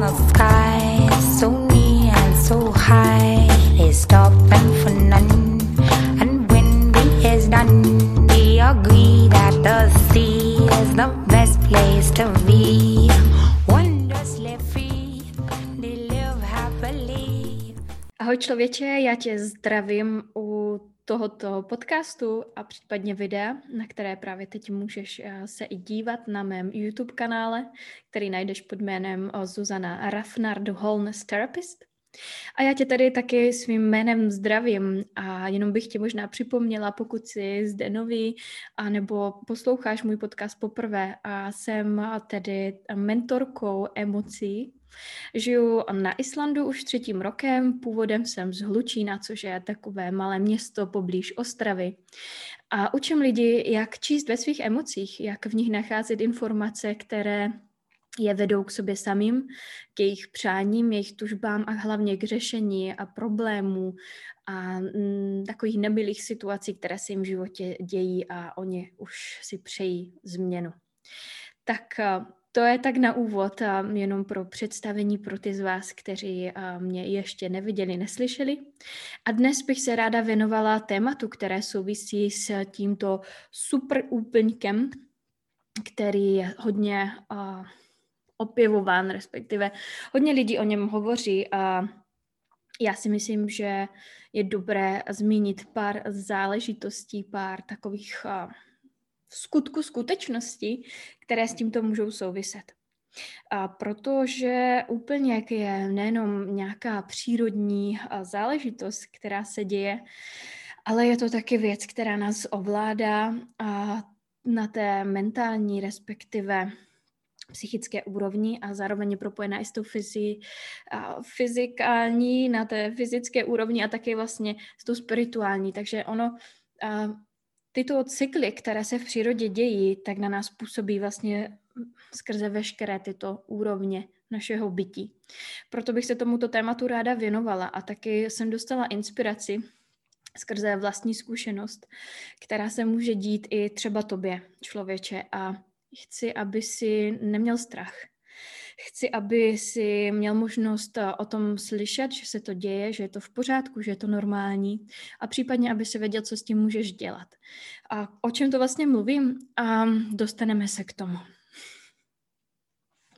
the sky, so near and so high. Člověče, já tě zdravím u tohoto podcastu a případně videa, na které právě teď můžeš eh, se i dívat na mém YouTube kanále, který najdeš pod jménem eh, Zuzana Rafnard Wholeness Therapist. A já tě tady taky svým jménem zdravím a jenom bych tě možná připomněla, pokud jsi zde nový a nebo posloucháš můj podcast poprvé a jsem tedy mentorkou emocí Žiju na Islandu už třetím rokem, původem jsem z Hlučína, což je takové malé město poblíž Ostravy. A učím lidi, jak číst ve svých emocích, jak v nich nacházet informace, které je vedou k sobě samým, k jejich přáním, jejich tužbám a hlavně k řešení a problémů a mm, takových nebylých situací, které se jim v životě dějí a oni už si přejí změnu. Tak to je tak na úvod, jenom pro představení pro ty z vás, kteří mě ještě neviděli, neslyšeli. A dnes bych se ráda věnovala tématu, které souvisí s tímto super úplňkem, který je hodně opěvován, respektive hodně lidí o něm hovoří a já si myslím, že je dobré zmínit pár záležitostí, pár takových v skutku skutečnosti, které s tímto můžou souviset. A protože úplně je nejenom nějaká přírodní záležitost, která se děje, ale je to taky věc, která nás ovládá a na té mentální, respektive psychické úrovni a zároveň je propojená i s tou fyzi, fyzikální, na té fyzické úrovni a také vlastně s tou spirituální. Takže ono tyto cykly, které se v přírodě dějí, tak na nás působí vlastně skrze veškeré tyto úrovně našeho bytí. Proto bych se tomuto tématu ráda věnovala a taky jsem dostala inspiraci skrze vlastní zkušenost, která se může dít i třeba tobě, člověče, a chci, aby si neměl strach. Chci, aby si měl možnost eh, o tom slyšet, že se to děje, že je to v pořádku, že je to normální a případně, aby si věděl, co s tím můžeš dělat. A o čem to vlastně mluvím? A dostaneme se k tomu.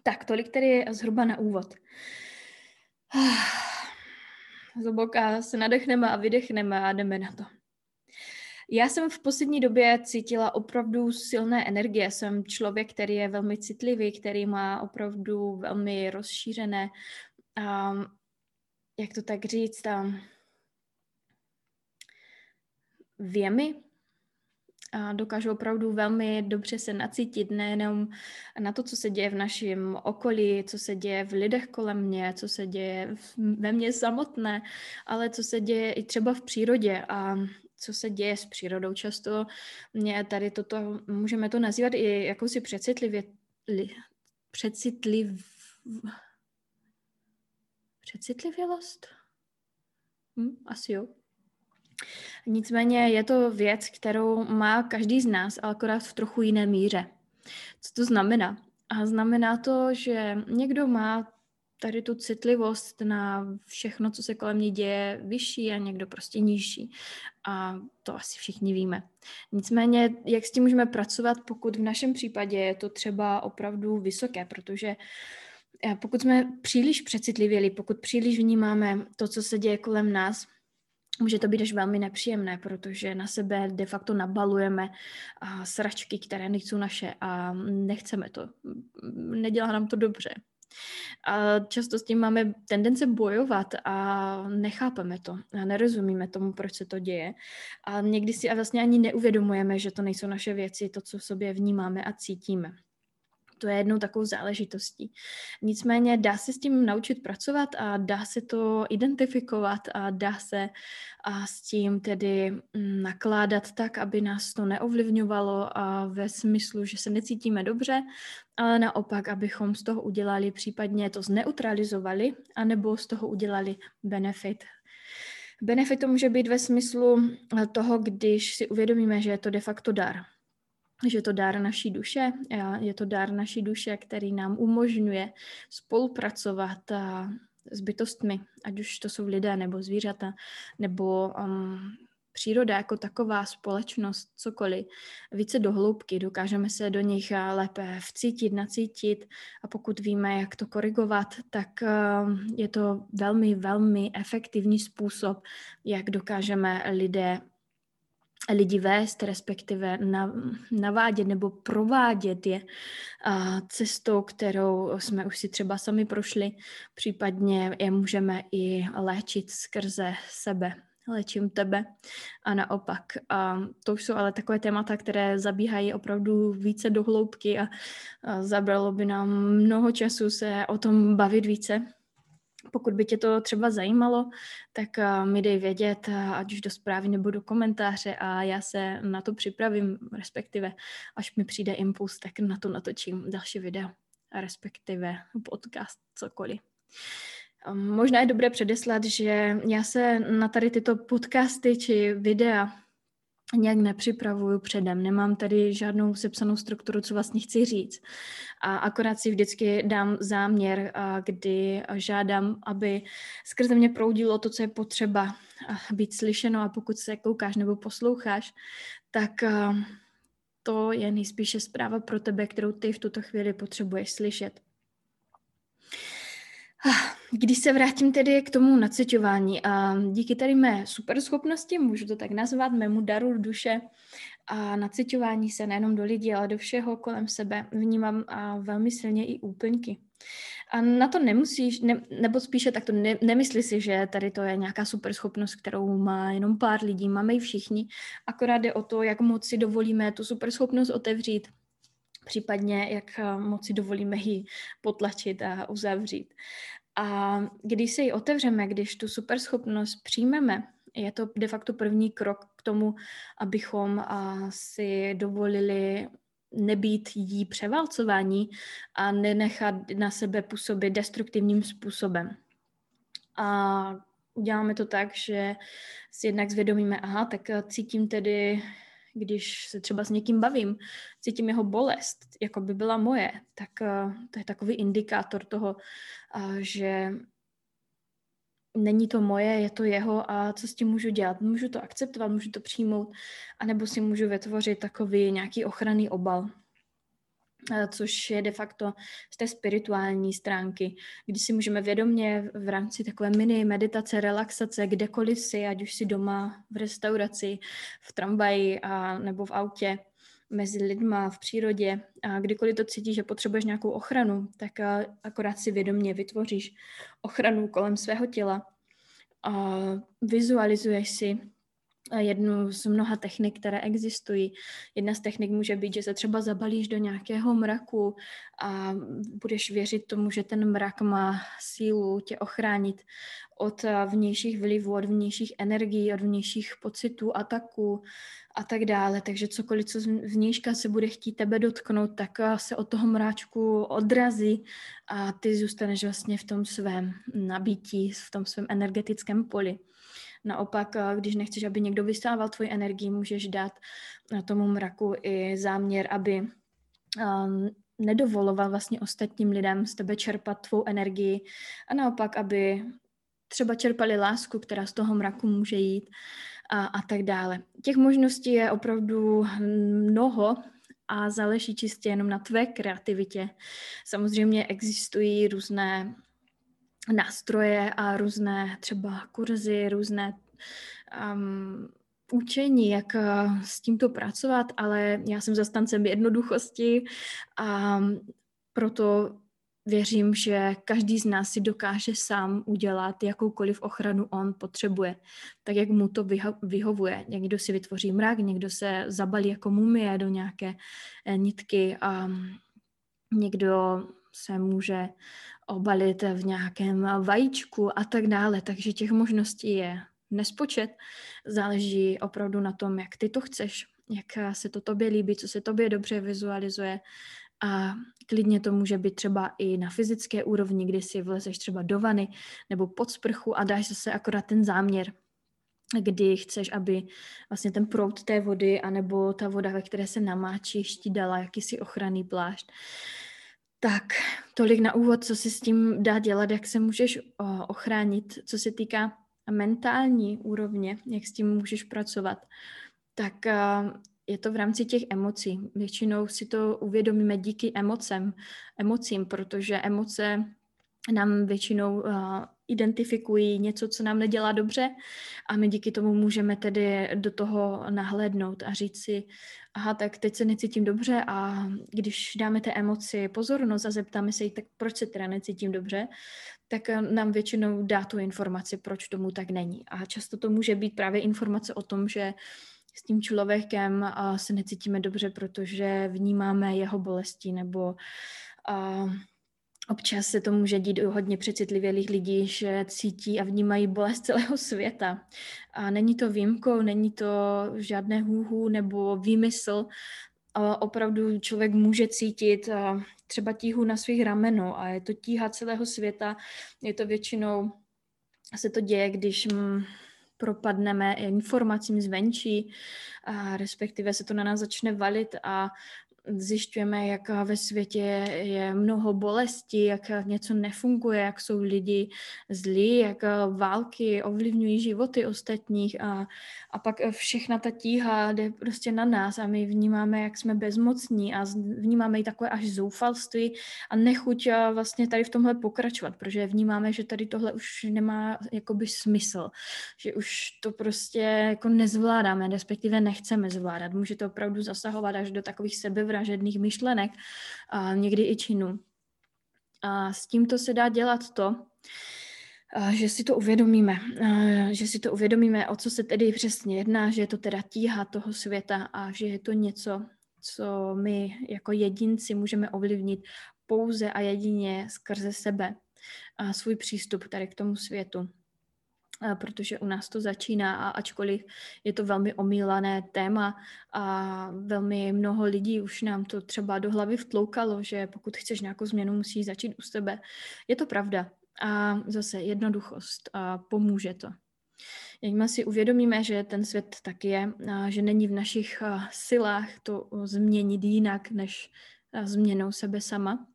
Tak, tolik tedy zhruba na úvod. Zloboka se nadechneme a vydechneme a jdeme na to. Já jsem v poslední době cítila opravdu silné energie. Jsem člověk, který je velmi citlivý, který má opravdu velmi rozšířené, um, jak to tak říct, um, věmy, a dokážu opravdu velmi dobře se nacítit nejenom na to, co se děje v našem okolí, co se děje v lidech kolem mě, co se děje ve mně samotné, ale co se děje i třeba v přírodě. A co se děje s přírodou. Často mě tady toto, můžeme to nazývat i jakousi přecitlivě, li, přecitliv, přecitlivělost? Hm, asi jo. Nicméně je to věc, kterou má každý z nás, ale akorát v trochu jiné míře. Co to znamená? A znamená to, že někdo má tady tu citlivost na všechno, co se kolem mě děje, vyšší a někdo prostě nižší. A to asi všichni víme. Nicméně, jak s tím můžeme pracovat, pokud v našem případě je to třeba opravdu vysoké, protože eh, pokud jsme příliš přecitlivěli, pokud příliš vnímáme to, co se děje kolem nás, může to být až velmi nepříjemné, protože na sebe de facto nabalujeme sračky, které nejsou naše a nechceme to. Nedělá nám to dobře. A často s tím máme tendence bojovat a nechápeme to a nerozumíme tomu, proč se to děje. A někdy si a vlastně ani neuvědomujeme, že to nejsou naše věci, to, co v sobě vnímáme a cítíme. To je jednou takovou záležitostí. Nicméně dá se s tím naučit pracovat a dá se to identifikovat a dá se a s tím tedy mm, nakládat tak, aby nás to neovlivňovalo a ve smyslu, že se necítíme dobře, ale naopak, abychom z toho udělali, případně to zneutralizovali, anebo z toho udělali benefit. Benefit to může být ve smyslu toho, když si uvědomíme, že je to de facto dar že to dár naší duše, je to dár naší duše, který nám umožňuje spolupracovat s bytostmi, ať už to jsou lidé nebo zvířata, nebo um, příroda jako taková, společnost, cokoliv, více dohloubky, dokážeme se do nich lépe vcítit, nacítit a pokud víme, jak to korigovat, tak um, je to velmi, velmi efektivní způsob, jak dokážeme lidé lidi vést, respektive navádět nebo provádět je cestou, kterou jsme už si třeba sami prošli, případně je můžeme i léčit skrze sebe. Léčím tebe a naopak. A to jsou ale takové témata, které zabíhají opravdu více do hloubky a, a zabralo by nám mnoho času se o tom bavit více. Pokud by tě to třeba zajímalo, tak mi dej vědět, ať už do zprávy nebo do komentáře a já se na to připravím, respektive až mi přijde impuls, tak na to natočím další video, respektive podcast, cokoliv. Možná je dobré předeslat, že já se na tady tyto podcasty či videa nějak nepřipravuju předem, nemám tady žádnou sepsanou strukturu, co vlastně chci říct. A akorát si vždycky dám záměr, kdy žádám, aby skrze mě proudilo to, co je potřeba být slyšeno a pokud se koukáš nebo posloucháš, tak to je nejspíše zpráva pro tebe, kterou ty v tuto chvíli potřebuješ slyšet. Když se vrátím tedy k tomu naciťování a díky tady mé superschopnosti, můžu to tak nazvat, mému daru duše a naciťování se nejenom do lidí, ale do všeho kolem sebe vnímám a velmi silně i úplňky. A na to nemusíš, ne, nebo spíše tak to ne, nemyslí si, že tady to je nějaká superschopnost, kterou má jenom pár lidí, máme ji všichni, akorát jde o to, jak moc si dovolíme tu superschopnost otevřít, případně jak moc si dovolíme ji potlačit a uzavřít. A když se ji otevřeme, když tu superschopnost přijmeme, je to de facto první krok k tomu, abychom si dovolili nebýt jí převálcování a nenechat na sebe působit destruktivním způsobem. A uděláme to tak, že si jednak zvědomíme, aha, tak cítím tedy když se třeba s někým bavím, cítím jeho bolest, jako by byla moje, tak uh, to je takový indikátor toho, uh, že není to moje, je to jeho a co s tím můžu dělat? Můžu to akceptovat, můžu to přijmout, anebo si můžu vytvořit takový nějaký ochranný obal což je de facto z té spirituální stránky, kdy si můžeme vědomě v rámci takové mini meditace, relaxace, kdekoliv si, ať už si doma, v restauraci, v tramvaji a, nebo v autě, mezi lidma, v přírodě. A kdykoliv to cítíš, že potřebuješ nějakou ochranu, tak akorát si vědomě vytvoříš ochranu kolem svého těla a vizualizuješ si jednu z mnoha technik, které existují. Jedna z technik může být, že se třeba zabalíš do nějakého mraku a budeš věřit tomu, že ten mrak má sílu tě ochránit od vnějších vlivů, od vnějších energií, od vnějších pocitů, ataků a tak dále. Takže cokoliv, co vnějška se bude chtít tebe dotknout, tak se od toho mráčku odrazí a ty zůstaneš vlastně v tom svém nabití, v tom svém energetickém poli. Naopak, eh, když nechceš, aby někdo vystával tvoji energii, můžeš dát na tomu mraku i záměr, aby ehm, nedovoloval vlastně ostatním lidem z tebe čerpat tvou energii a naopak, aby třeba čerpali lásku, která z toho mraku může jít a, a tak dále. Těch možností je opravdu mnoho a záleží čistě jenom na tvé kreativitě. Samozřejmě existují různé nástroje a různé třeba kurzy, různé um, učení, jak uh, s tímto pracovat, ale já jsem zastancem jednoduchosti a proto věřím, že každý z nás si dokáže sám udělat jakoukoliv ochranu on potřebuje, tak jak mu to vyho- vyhovuje. Někdo si vytvoří mrak, někdo se zabalí jako mumie do nějaké eh, nitky a někdo se může obalit v nějakém vajíčku a tak dále. Takže těch možností je nespočet. Záleží opravdu na tom, jak ty to chceš, jak se to tobě líbí, co se tobě dobře vizualizuje. A klidně to může být třeba i na fyzické úrovni, kdy si vlezeš třeba do vany nebo pod sprchu a dáš zase akorát ten záměr. kdy chceš, aby vlastně ten proud té vody, anebo ta voda, ve které se namáčíš, ti dala jakýsi ochranný plášť. Tak, tolik na úvod, co si s tím dá dělat, jak se můžeš ochránit, co se týká mentální úrovně, jak s tím můžeš pracovat. Tak je to v rámci těch emocí. Většinou si to uvědomíme díky emocem, emocím, protože emoce nám většinou uh, identifikují něco, co nám nedělá dobře a my díky tomu můžeme tedy do toho nahlédnout a říct si, aha, tak teď se necítím dobře a když dáme té emoci pozornost a zeptáme se jí, tak proč se teda necítím dobře, tak nám většinou dá tu informaci, proč tomu tak není. A často to může být právě informace o tom, že s tím člověkem se necítíme dobře, protože vnímáme jeho bolesti nebo Občas se to může dít u hodně přecitlivělých lidí, že cítí a vnímají bolest celého světa. A není to výjimkou, není to žádné hůhů nebo výmysl. Opravdu člověk může cítit třeba tíhu na svých ramenou a je to tíha celého světa. Je to většinou, se to děje, když mm, propadneme informacím zvenčí, a respektive se to na nás začne valit a zjišťujeme, jak ve světě je mnoho bolesti, jak něco nefunguje, jak jsou lidi zlí, jak války ovlivňují životy ostatních a, a pak všechna ta tíha jde prostě na nás a my vnímáme, jak jsme bezmocní a vnímáme i takové až zoufalství a nechuť vlastně tady v tomhle pokračovat, protože vnímáme, že tady tohle už nemá jakoby smysl, že už to prostě jako nezvládáme, respektive nechceme zvládat. Může to opravdu zasahovat až do takových sebevražd sebevražedných myšlenek a někdy i činů. A s tímto se dá dělat to, že si to uvědomíme, že si to uvědomíme, o co se tedy přesně jedná, že je to teda tíha toho světa a že je to něco, co my jako jedinci můžeme ovlivnit pouze a jedině skrze sebe a svůj přístup tady k tomu světu protože u nás to začíná a ačkoliv je to velmi omílané téma a velmi mnoho lidí už nám to třeba do hlavy vtloukalo, že pokud chceš nějakou změnu, musí začít u sebe. Je to pravda. A zase jednoduchost a pomůže to. Jakmile si uvědomíme, že ten svět tak je, a že není v našich silách to změnit jinak než změnou sebe sama,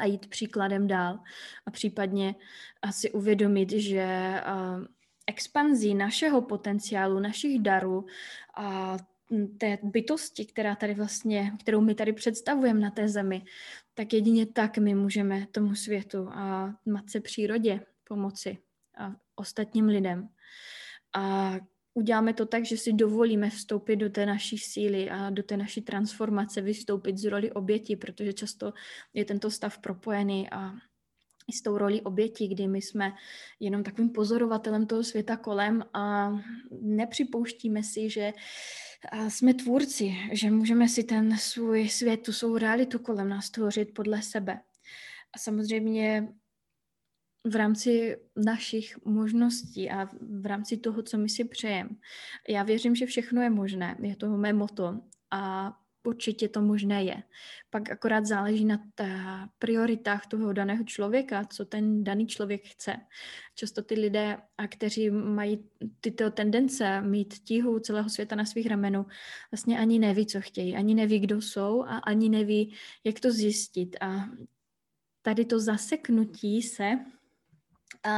a jít příkladem dál a případně asi uvědomit, že expanzí našeho potenciálu, našich darů a té bytosti, která tady vlastně, kterou my tady představujeme na té zemi, tak jedině tak my můžeme tomu světu a matce přírodě pomoci a ostatním lidem. A uděláme to tak, že si dovolíme vstoupit do té naší síly a do té naší transformace, vystoupit z roli oběti, protože často je tento stav propojený a i s tou roli oběti, kdy my jsme jenom takovým pozorovatelem toho světa kolem a nepřipouštíme si, že jsme tvůrci, že můžeme si ten svůj svět, tu svou realitu kolem nás tvořit podle sebe. A samozřejmě v rámci našich možností a v rámci toho, co my si přejeme. Já věřím, že všechno je možné, je to mé moto a určitě to možné je. Pak akorát záleží na ta prioritách toho daného člověka, co ten daný člověk chce. Často ty lidé, a kteří mají tyto tendence mít tíhu celého světa na svých ramenů, vlastně ani neví, co chtějí, ani neví, kdo jsou a ani neví, jak to zjistit. A tady to zaseknutí se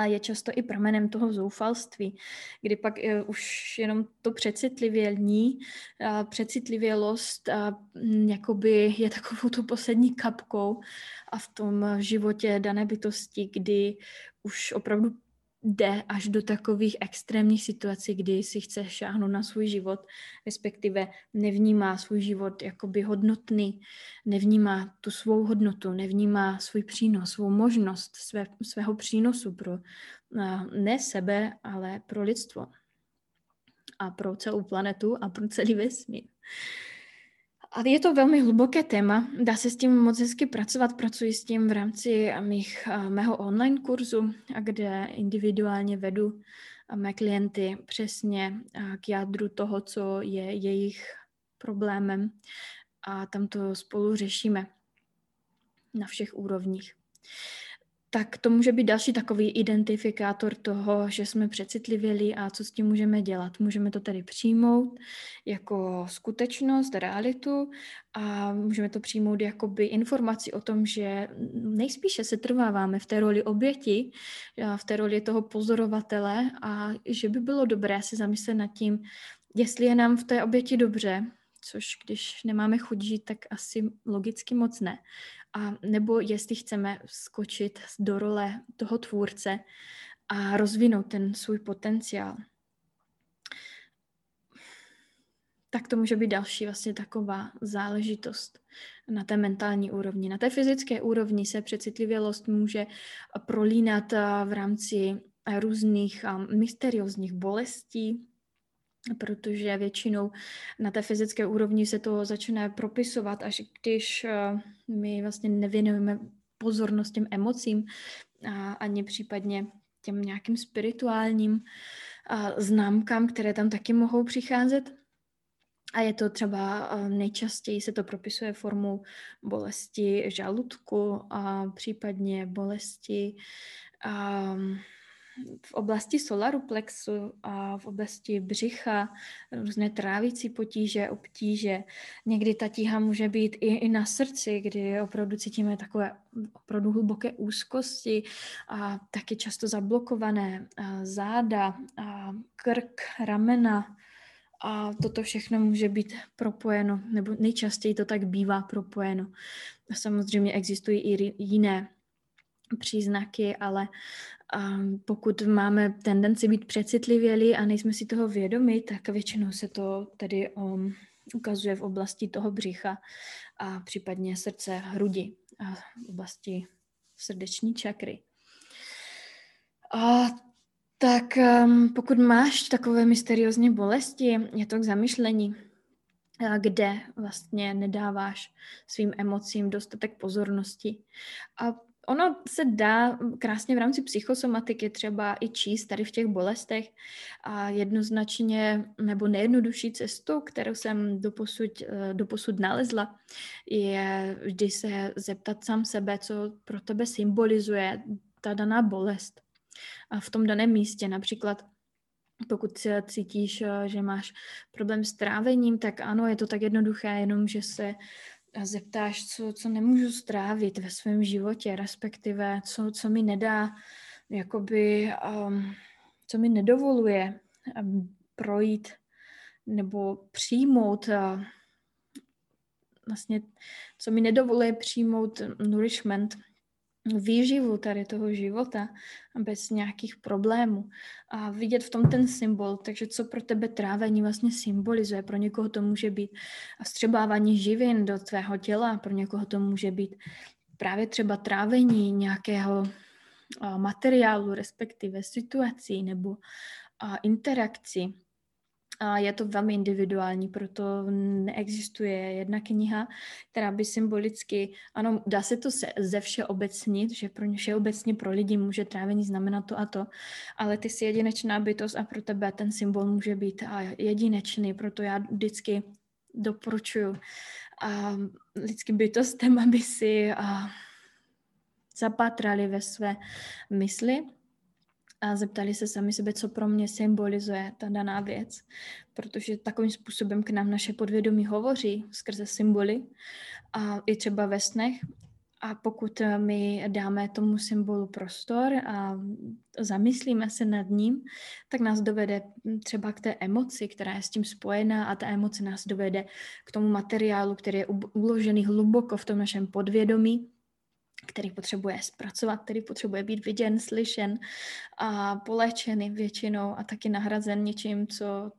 je často i pramenem toho zoufalství, kdy pak je už jenom to přecitlivění, a přecitlivělost a mm, jakoby je takovou tu poslední kapkou a v tom životě dané bytosti, kdy už opravdu jde až do takových extrémních situací, kdy si chce šáhnout na svůj život, respektive nevnímá svůj život jakoby hodnotný, nevnímá tu svou hodnotu, nevnímá svůj přínos, svou možnost své, svého přínosu pro ne sebe, ale pro lidstvo a pro celou planetu a pro celý vesmír. A je to velmi hluboké téma, dá se s tím moc hezky pracovat, pracuji s tím v rámci mých, mého online kurzu, kde individuálně vedu mé klienty přesně k jádru toho, co je jejich problémem. A tam to spolu řešíme na všech úrovních. Tak to může být další takový identifikátor toho, že jsme přecitlivěli a co s tím můžeme dělat. Můžeme to tedy přijmout jako skutečnost, realitu a můžeme to přijmout jako by informaci o tom, že nejspíše se trváváme v té roli oběti, v té roli toho pozorovatele a že by bylo dobré se zamyslet nad tím, jestli je nám v té oběti dobře, což když nemáme chuť žít, tak asi logicky moc ne. A nebo jestli chceme skočit do role toho tvůrce a rozvinout ten svůj potenciál. Tak to může být další vlastně taková záležitost na té mentální úrovni. Na té fyzické úrovni se přecitlivělost může prolínat v rámci různých mysteriózních bolestí, protože většinou na té fyzické úrovni se to začne propisovat, až když eh, my vlastně nevěnujeme pozornost těm emocím a ani případně těm nějakým spirituálním známkám, které tam taky mohou přicházet. A je to třeba eh, nejčastěji se to propisuje formou bolesti žaludku a případně bolesti um, v oblasti solaruplexu a v oblasti břicha, různé trávící potíže, obtíže. Někdy ta tíha může být i, i na srdci, kdy opravdu cítíme takové opravdu hluboké úzkosti a taky často zablokované a záda, a krk, ramena, a toto všechno může být propojeno, nebo nejčastěji to tak bývá propojeno. Samozřejmě existují i jiné příznaky, ale pokud máme tendenci být přecitlivělí a nejsme si toho vědomi, tak většinou se to tedy um, ukazuje v oblasti toho břicha a případně srdce, hrudi a v oblasti srdeční čakry. A tak um, pokud máš takové mysteriózní bolesti, je to k zamyšlení, kde vlastně nedáváš svým emocím dostatek pozornosti. A ono se dá krásně v rámci psychosomatiky třeba i číst tady v těch bolestech a jednoznačně nebo nejjednodušší cestu, kterou jsem doposud, eh, doposud nalezla, je vždy se zeptat sám sebe, co pro tebe symbolizuje ta daná bolest. A v tom daném místě například pokud se cítíš, eh, že máš problém s trávením, tak ano, je to tak jednoduché, jenom že se zeptáš, co, co nemůžu strávit ve svém životě, respektive co, co mi nedá, jakoby, um, co mi nedovoluje um, projít nebo přijmout uh, vlastně, co mi nedovoluje přijmout nourishment, výživu tady toho života bez nějakých problémů. A vidět v tom ten symbol, takže co pro tebe trávení vlastně symbolizuje, pro někoho to může být vstřebávání živin do tvého těla, pro někoho to může být právě třeba trávení nějakého materiálu, respektive situací nebo interakcí a je to velmi individuální, proto neexistuje jedna kniha, která by symbolicky, ano, dá se to se, ze všeobecnit, že pro ně všeobecně pro lidi může trávení znamenat to a to, ale ty jsi jedinečná bytost a pro tebe ten symbol může být jedinečný, proto já vždycky doporučuji a lidským bytostem, aby si a, zapatrali ve své mysli a zeptali se sami sebe, co pro mě symbolizuje ta daná věc, protože takovým způsobem k nám naše podvědomí hovoří skrze symboly a i třeba ve snech. A pokud my dáme tomu symbolu prostor a zamyslíme se nad ním, tak nás dovede třeba k té emoci, která je s tím spojená a ta emoce nás dovede k tomu materiálu, který je uložený hluboko v tom našem podvědomí který potřebuje zpracovat, který potřebuje být viděn, slyšen a poléčený většinou a taky nahrazen něčím, co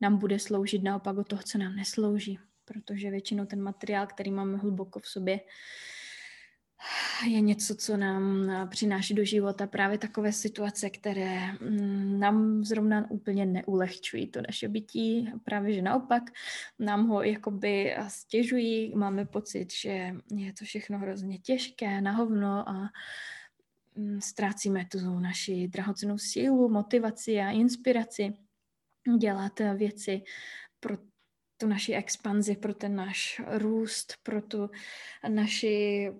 nám bude sloužit naopak od toho, co nám neslouží. Protože většinou ten materiál, který máme hluboko v sobě, je něco, co nám eh, přináší do života právě takové situace, které mm, nám zrovna úplně neulehčují to naše bytí, právě že naopak nám ho jakoby eh, stěžují, máme pocit, že je to všechno hrozně těžké, na hovno a mm, ztrácíme tu naši drahocenou sílu, motivaci a inspiraci dělat eh, věci pro tu naši expanzi, pro ten náš růst, pro tu naši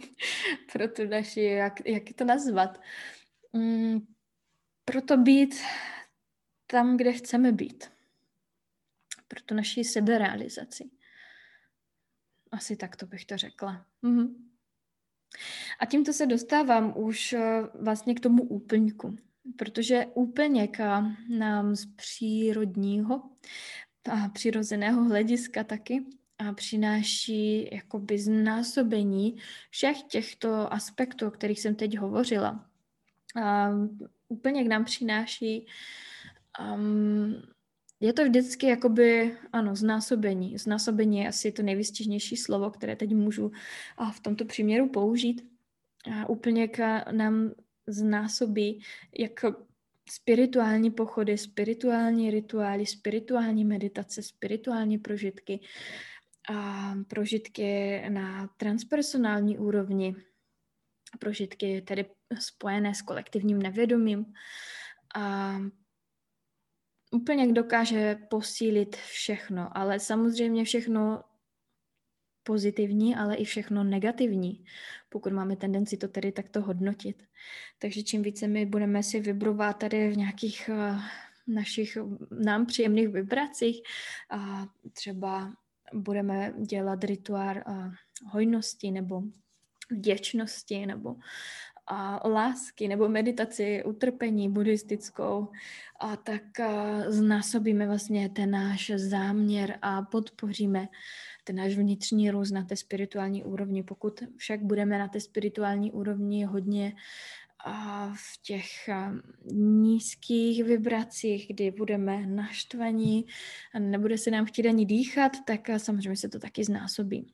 pro tu naši, jak, jak to nazvat, mm, pro to být tam, kde chceme být. Pro tu naši seberealizaci. Asi tak to bych to řekla. Mhm. A tímto se dostávám už eh, vlastně k tomu úplňku, protože úplněk nám z přírodního a přirozeného hlediska taky a přináší jakoby znásobení všech těchto aspektů, o kterých jsem teď hovořila. A úplně k nám přináší um, je to vždycky jakoby, ano, znásobení. Znásobení je asi to nejvystižnější slovo, které teď můžu a v tomto příměru použít. A úplně k nám znásobí, jak spirituální pochody, spirituální rituály, spirituální meditace, spirituální prožitky, a prožitky na transpersonální úrovni, prožitky tedy spojené s kolektivním nevědomím. A úplně dokáže posílit všechno, ale samozřejmě všechno pozitivní, ale i všechno negativní, pokud máme tendenci to tedy takto hodnotit. Takže čím více my budeme si vybrovat tady v nějakých uh, našich nám příjemných vibracích a třeba budeme dělat rituál uh, hojnosti nebo vděčnosti nebo a lásky nebo meditaci, utrpení buddhistickou, a tak a znásobíme vlastně ten náš záměr a podpoříme ten náš vnitřní růst na té spirituální úrovni. Pokud však budeme na té spirituální úrovni hodně v těch nízkých vibracích, kdy budeme naštvaní a nebude se nám chtít ani dýchat, tak samozřejmě se to taky znásobí.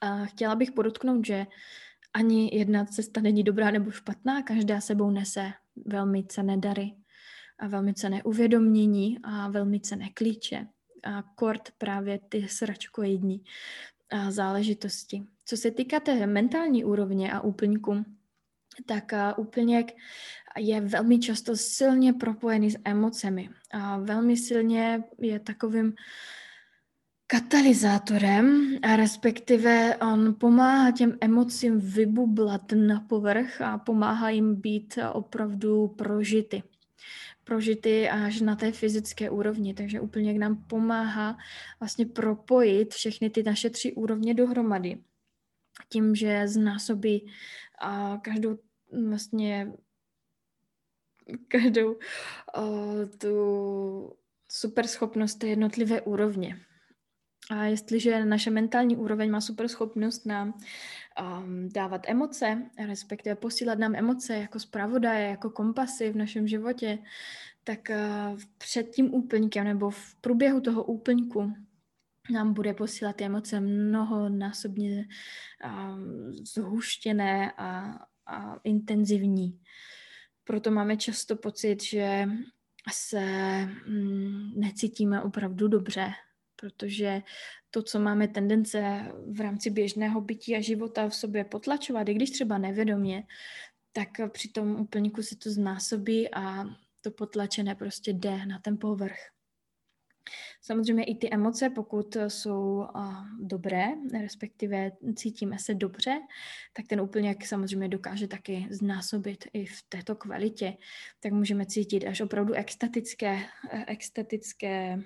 A chtěla bych podotknout, že ani jedna cesta není dobrá nebo špatná, každá sebou nese velmi cené dary a velmi cené uvědomění a velmi cené klíče a kort právě ty sračkojední a záležitosti. Co se týká té mentální úrovně a úplňku, tak úplněk je velmi často silně propojený s emocemi a velmi silně je takovým katalyzátorem, a respektive on pomáhá těm emocím vybublat na povrch a pomáhá jim být opravdu prožity. Prožity až na té fyzické úrovni, takže úplně k nám pomáhá vlastně propojit všechny ty naše tři úrovně dohromady. Tím, že znásobí a každou vlastně každou o, tu super schopnost té jednotlivé úrovně. A jestliže naše mentální úroveň má super schopnost nám um, dávat emoce, respektive posílat nám emoce jako zpravodaje, jako kompasy v našem životě, tak uh, před tím úplňkem nebo v průběhu toho úplňku nám bude posílat emoce mnohonásobně um, zhuštěné a, a intenzivní. Proto máme často pocit, že se mm, necítíme opravdu dobře protože to, co máme tendence v rámci běžného bytí a života v sobě potlačovat, i když třeba nevědomě, tak při tom úplníku se to znásobí a to potlačené prostě jde na ten povrch. Samozřejmě i ty emoce, pokud jsou uh, dobré, respektive cítíme se dobře, tak ten úplněk samozřejmě dokáže taky znásobit i v této kvalitě. Tak můžeme cítit až opravdu extatické, e, extatické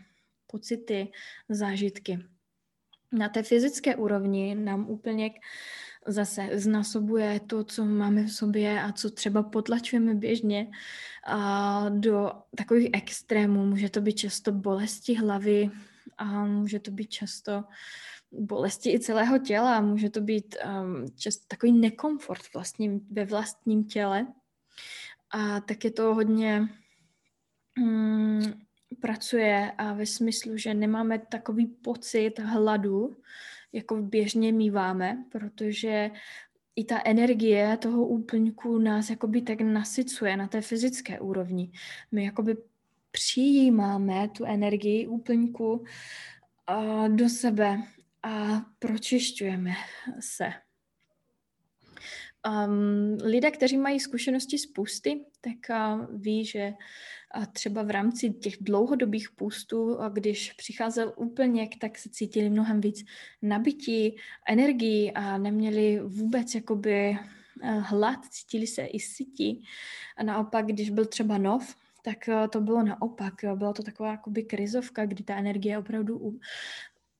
pocity, zážitky. Na té fyzické úrovni nám úplně zase znasobuje to, co máme v sobě a co třeba potlačujeme běžně a do takových extrémů. Může to být často bolesti hlavy a může to být často bolesti i celého těla, může to být um, často takový nekomfort vlastním, ve vlastním těle. A tak je to hodně um, pracuje a ve smyslu, že nemáme takový pocit hladu, jako běžně míváme, protože i ta energie toho úplňku nás jakoby tak nasycuje na té fyzické úrovni. My jakoby přijímáme tu energii úplňku do sebe a pročišťujeme se. Um, lidé, kteří mají zkušenosti s pusty, tak uh, ví, že uh, třeba v rámci těch dlouhodobých půstů, když přicházel úplněk, tak se cítili mnohem víc nabití, energii a neměli vůbec jakoby uh, hlad, cítili se i sytí. A naopak, když byl třeba nov, tak uh, to bylo naopak. Byla to taková jakoby krizovka, kdy ta energie opravdu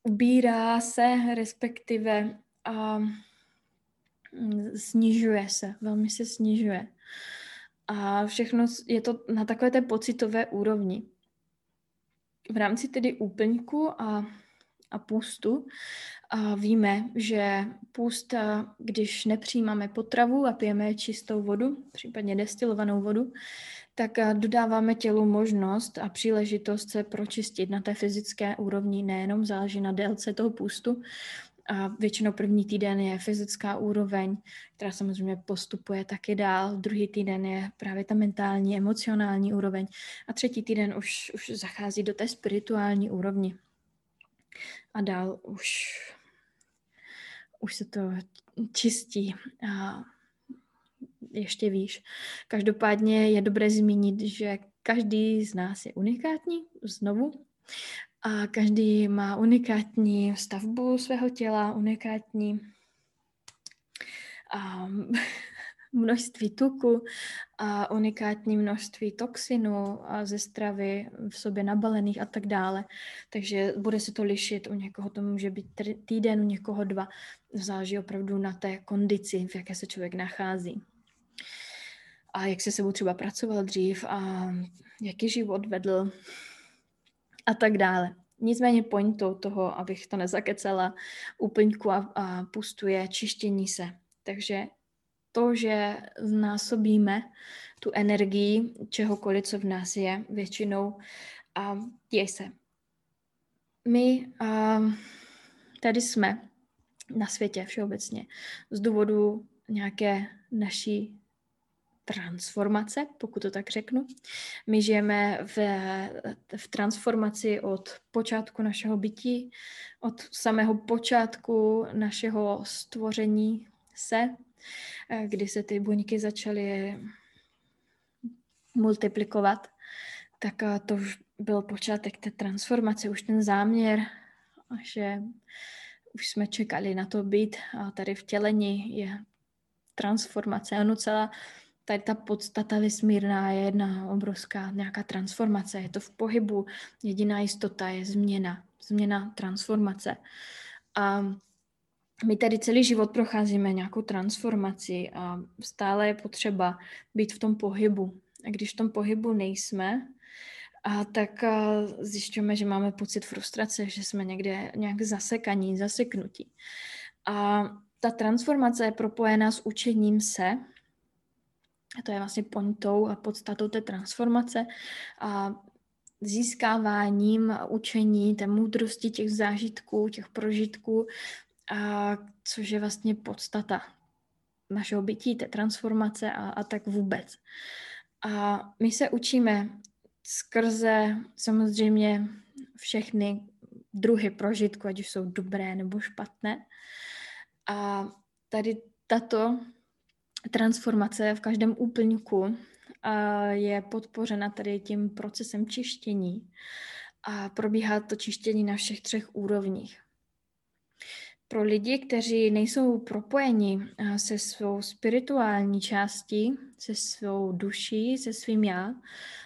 ubírá se, respektive uh, snižuje se, velmi se snižuje. A všechno je to na takové té pocitové úrovni. V rámci tedy úplňku a, a půstu a víme, že půst, když nepřijímáme potravu a pijeme čistou vodu, případně destilovanou vodu, tak dodáváme tělu možnost a příležitost se pročistit na té fyzické úrovni, nejenom záleží na délce toho půstu, a většinou první týden je fyzická úroveň, která samozřejmě postupuje taky dál. Druhý týden je právě ta mentální, emocionální úroveň. A třetí týden už, už zachází do té spirituální úrovni. A dál už, už se to čistí a ještě výš. Každopádně je dobré zmínit, že každý z nás je unikátní, znovu, a každý má unikátní stavbu svého těla, unikátní a množství tuku a unikátní množství toxinu a ze stravy v sobě nabalených a tak dále. Takže bude se to lišit, u někoho to může být týden, u někoho dva. Záleží opravdu na té kondici, v jaké se člověk nachází. A jak se sebou třeba pracoval dřív a jaký život vedl a tak dále. Nicméně pointou toho, abych to nezakecela, úplňku a, a pustu je čištění se. Takže to, že znásobíme tu energii čehokoliv, co v nás je, většinou a děj se. My a, tady jsme na světě všeobecně z důvodu nějaké naší transformace, pokud to tak řeknu. My žijeme v, v transformaci od počátku našeho bytí, od samého počátku našeho stvoření se, kdy se ty buňky začaly multiplikovat, tak to už byl počátek té transformace, už ten záměr, že už jsme čekali na to být a tady vtělení je transformace. Ono celá tady ta podstata vesmírná je jedna obrovská nějaká transformace. Je to v pohybu. Jediná jistota je změna. Změna, transformace. A my tady celý život procházíme nějakou transformaci a stále je potřeba být v tom pohybu. A když v tom pohybu nejsme, a tak zjišťujeme, že máme pocit frustrace, že jsme někde nějak zasekaní, zaseknutí. A ta transformace je propojená s učením se, to je vlastně pointou a podstatou té transformace a získáváním učení, té moudrosti těch zážitků, těch prožitků, a což je vlastně podstata našeho bytí, té transformace a, a tak vůbec. A my se učíme skrze samozřejmě všechny druhy prožitku, ať už jsou dobré nebo špatné. A tady tato transformace v každém úplňku je podpořena tady tím procesem čištění a probíhá to čištění na všech třech úrovních. Pro lidi, kteří nejsou propojeni se svou spirituální částí, se svou duší, se svým já,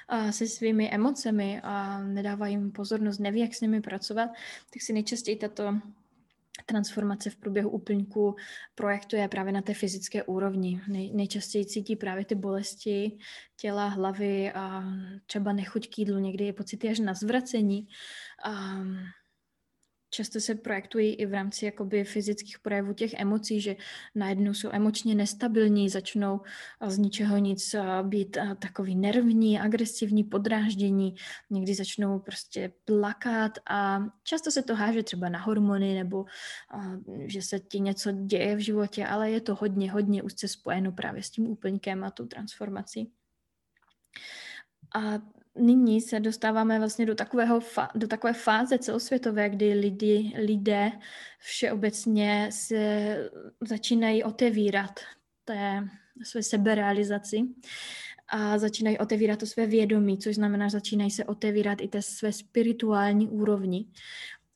a se svými emocemi a nedávají jim pozornost, neví, jak s nimi pracovat, tak si nejčastěji tato transformace v průběhu úplňku projektuje právě na té fyzické úrovni. Nej, nejčastěji cítí právě ty bolesti těla, hlavy a třeba nechuť k jídlu, někdy je pocity až na zvracení. A často se projektují i v rámci jakoby fyzických projevů těch emocí, že najednou jsou emočně nestabilní, začnou z ničeho nic být takový nervní, agresivní, podráždění, někdy začnou prostě plakat a často se to háže třeba na hormony nebo že se ti něco děje v životě, ale je to hodně, hodně úzce spojeno právě s tím úplňkem a tou transformací. A nyní se dostáváme vlastně do, takového do takové fáze celosvětové, kdy lidi, lidé všeobecně se začínají otevírat té své seberealizaci a začínají otevírat to své vědomí, což znamená, že začínají se otevírat i té své spirituální úrovni.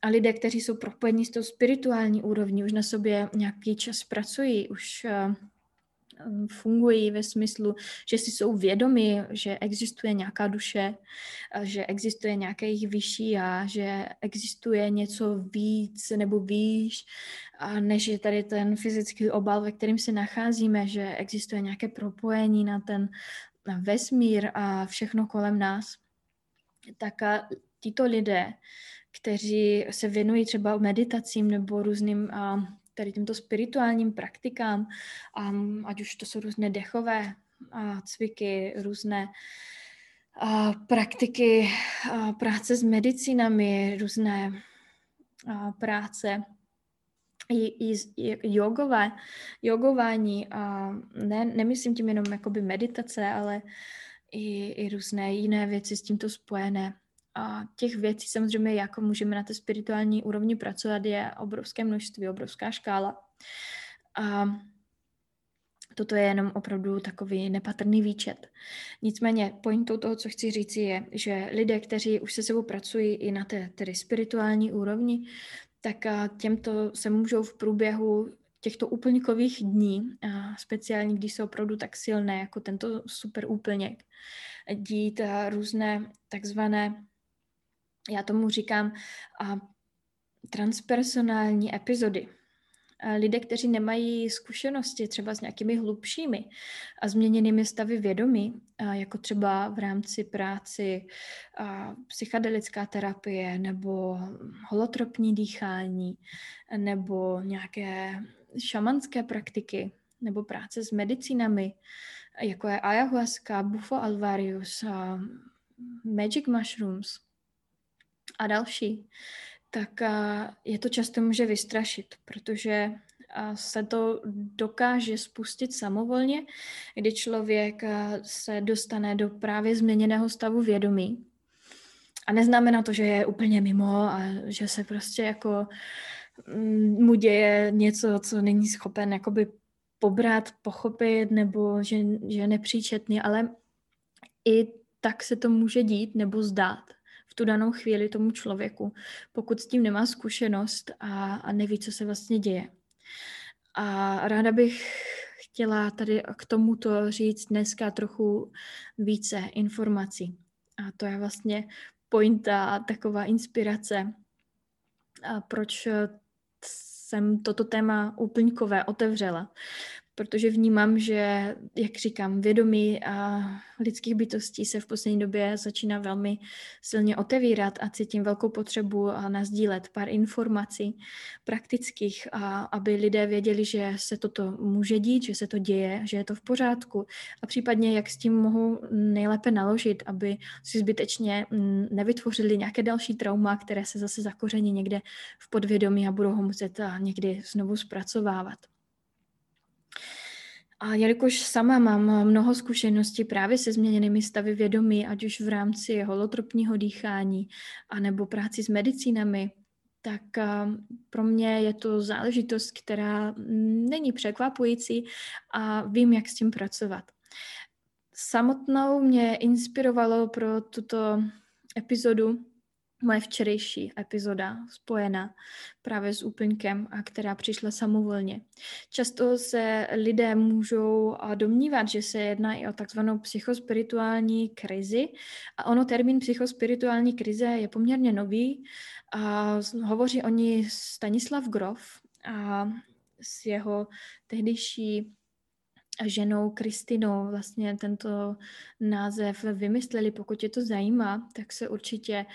A lidé, kteří jsou propojení s tou spirituální úrovní, už na sobě nějaký čas pracují, už uh, fungují ve smyslu, že si jsou vědomi, že existuje nějaká duše, že existuje nějaké jejich vyšší já, že existuje něco víc nebo výš, než je tady ten fyzický obal, ve kterém se nacházíme, že existuje nějaké propojení na ten vesmír a všechno kolem nás. Tak a tito lidé, kteří se věnují třeba meditacím nebo různým tady těmto spirituálním praktikám, um, ať už to jsou různé dechové uh, cviky, různé uh, praktiky uh, práce s medicínami, různé uh, práce i, i, jogové, jogování, a ne, nemyslím tím jenom jakoby meditace, ale i, i různé jiné věci s tímto spojené. A těch věcí samozřejmě, jako můžeme na té spirituální úrovni pracovat, je obrovské množství, obrovská škála. A toto je jenom opravdu takový nepatrný výčet. Nicméně pointou toho, co chci říct, je, že lidé, kteří už se sebou pracují i na té tedy spirituální úrovni, tak těmto se můžou v průběhu těchto úplňkových dní, speciálně když jsou opravdu tak silné, jako tento super úplněk, dít různé takzvané já tomu říkám a, transpersonální epizody. Lidé, kteří nemají zkušenosti třeba s nějakými hlubšími a změněnými stavy vědomí, jako třeba v rámci práci psychedelická terapie nebo holotropní dýchání nebo nějaké šamanské praktiky nebo práce s medicínami, jako je ayahuasca, bufo alvarius, magic mushrooms – a další, tak je to často může vystrašit, protože se to dokáže spustit samovolně, kdy člověk se dostane do právě změněného stavu vědomí. A neznamená to, že je úplně mimo a že se prostě jako mm, mu děje něco, co není schopen jakoby pobrat, pochopit, nebo že, že je nepříčetný, ale i tak se to může dít nebo zdát tu danou chvíli tomu člověku, pokud s tím nemá zkušenost a, a neví, co se vlastně děje. A ráda bych chtěla tady k tomuto říct dneska trochu více informací. A to je vlastně pointa, taková inspirace, a proč jsem toto téma úplňkové otevřela protože vnímám, že, jak říkám, vědomí a lidských bytostí se v poslední době začíná velmi silně otevírat a cítím velkou potřebu nazdílet pár informací praktických, a aby lidé věděli, že se toto může dít, že se to děje, že je to v pořádku a případně jak s tím mohou nejlépe naložit, aby si zbytečně nevytvořili nějaké další trauma, které se zase zakoření někde v podvědomí a budou ho muset někdy znovu zpracovávat. A jelikož sama mám mnoho zkušeností právě se změněnými stavy vědomí, ať už v rámci holotropního dýchání, anebo práci s medicínami, tak pro mě je to záležitost, která není překvapující a vím, jak s tím pracovat. Samotnou mě inspirovalo pro tuto epizodu moje včerejší epizoda spojená právě s úplňkem, a která přišla samovolně. Často se lidé můžou domnívat, že se jedná i o takzvanou psychospirituální krizi. A ono termín psychospirituální krize je poměrně nový. A hovoří o ní Stanislav Grof a s jeho tehdejší ženou Kristinou vlastně tento název vymysleli. Pokud tě to zajímá, tak se určitě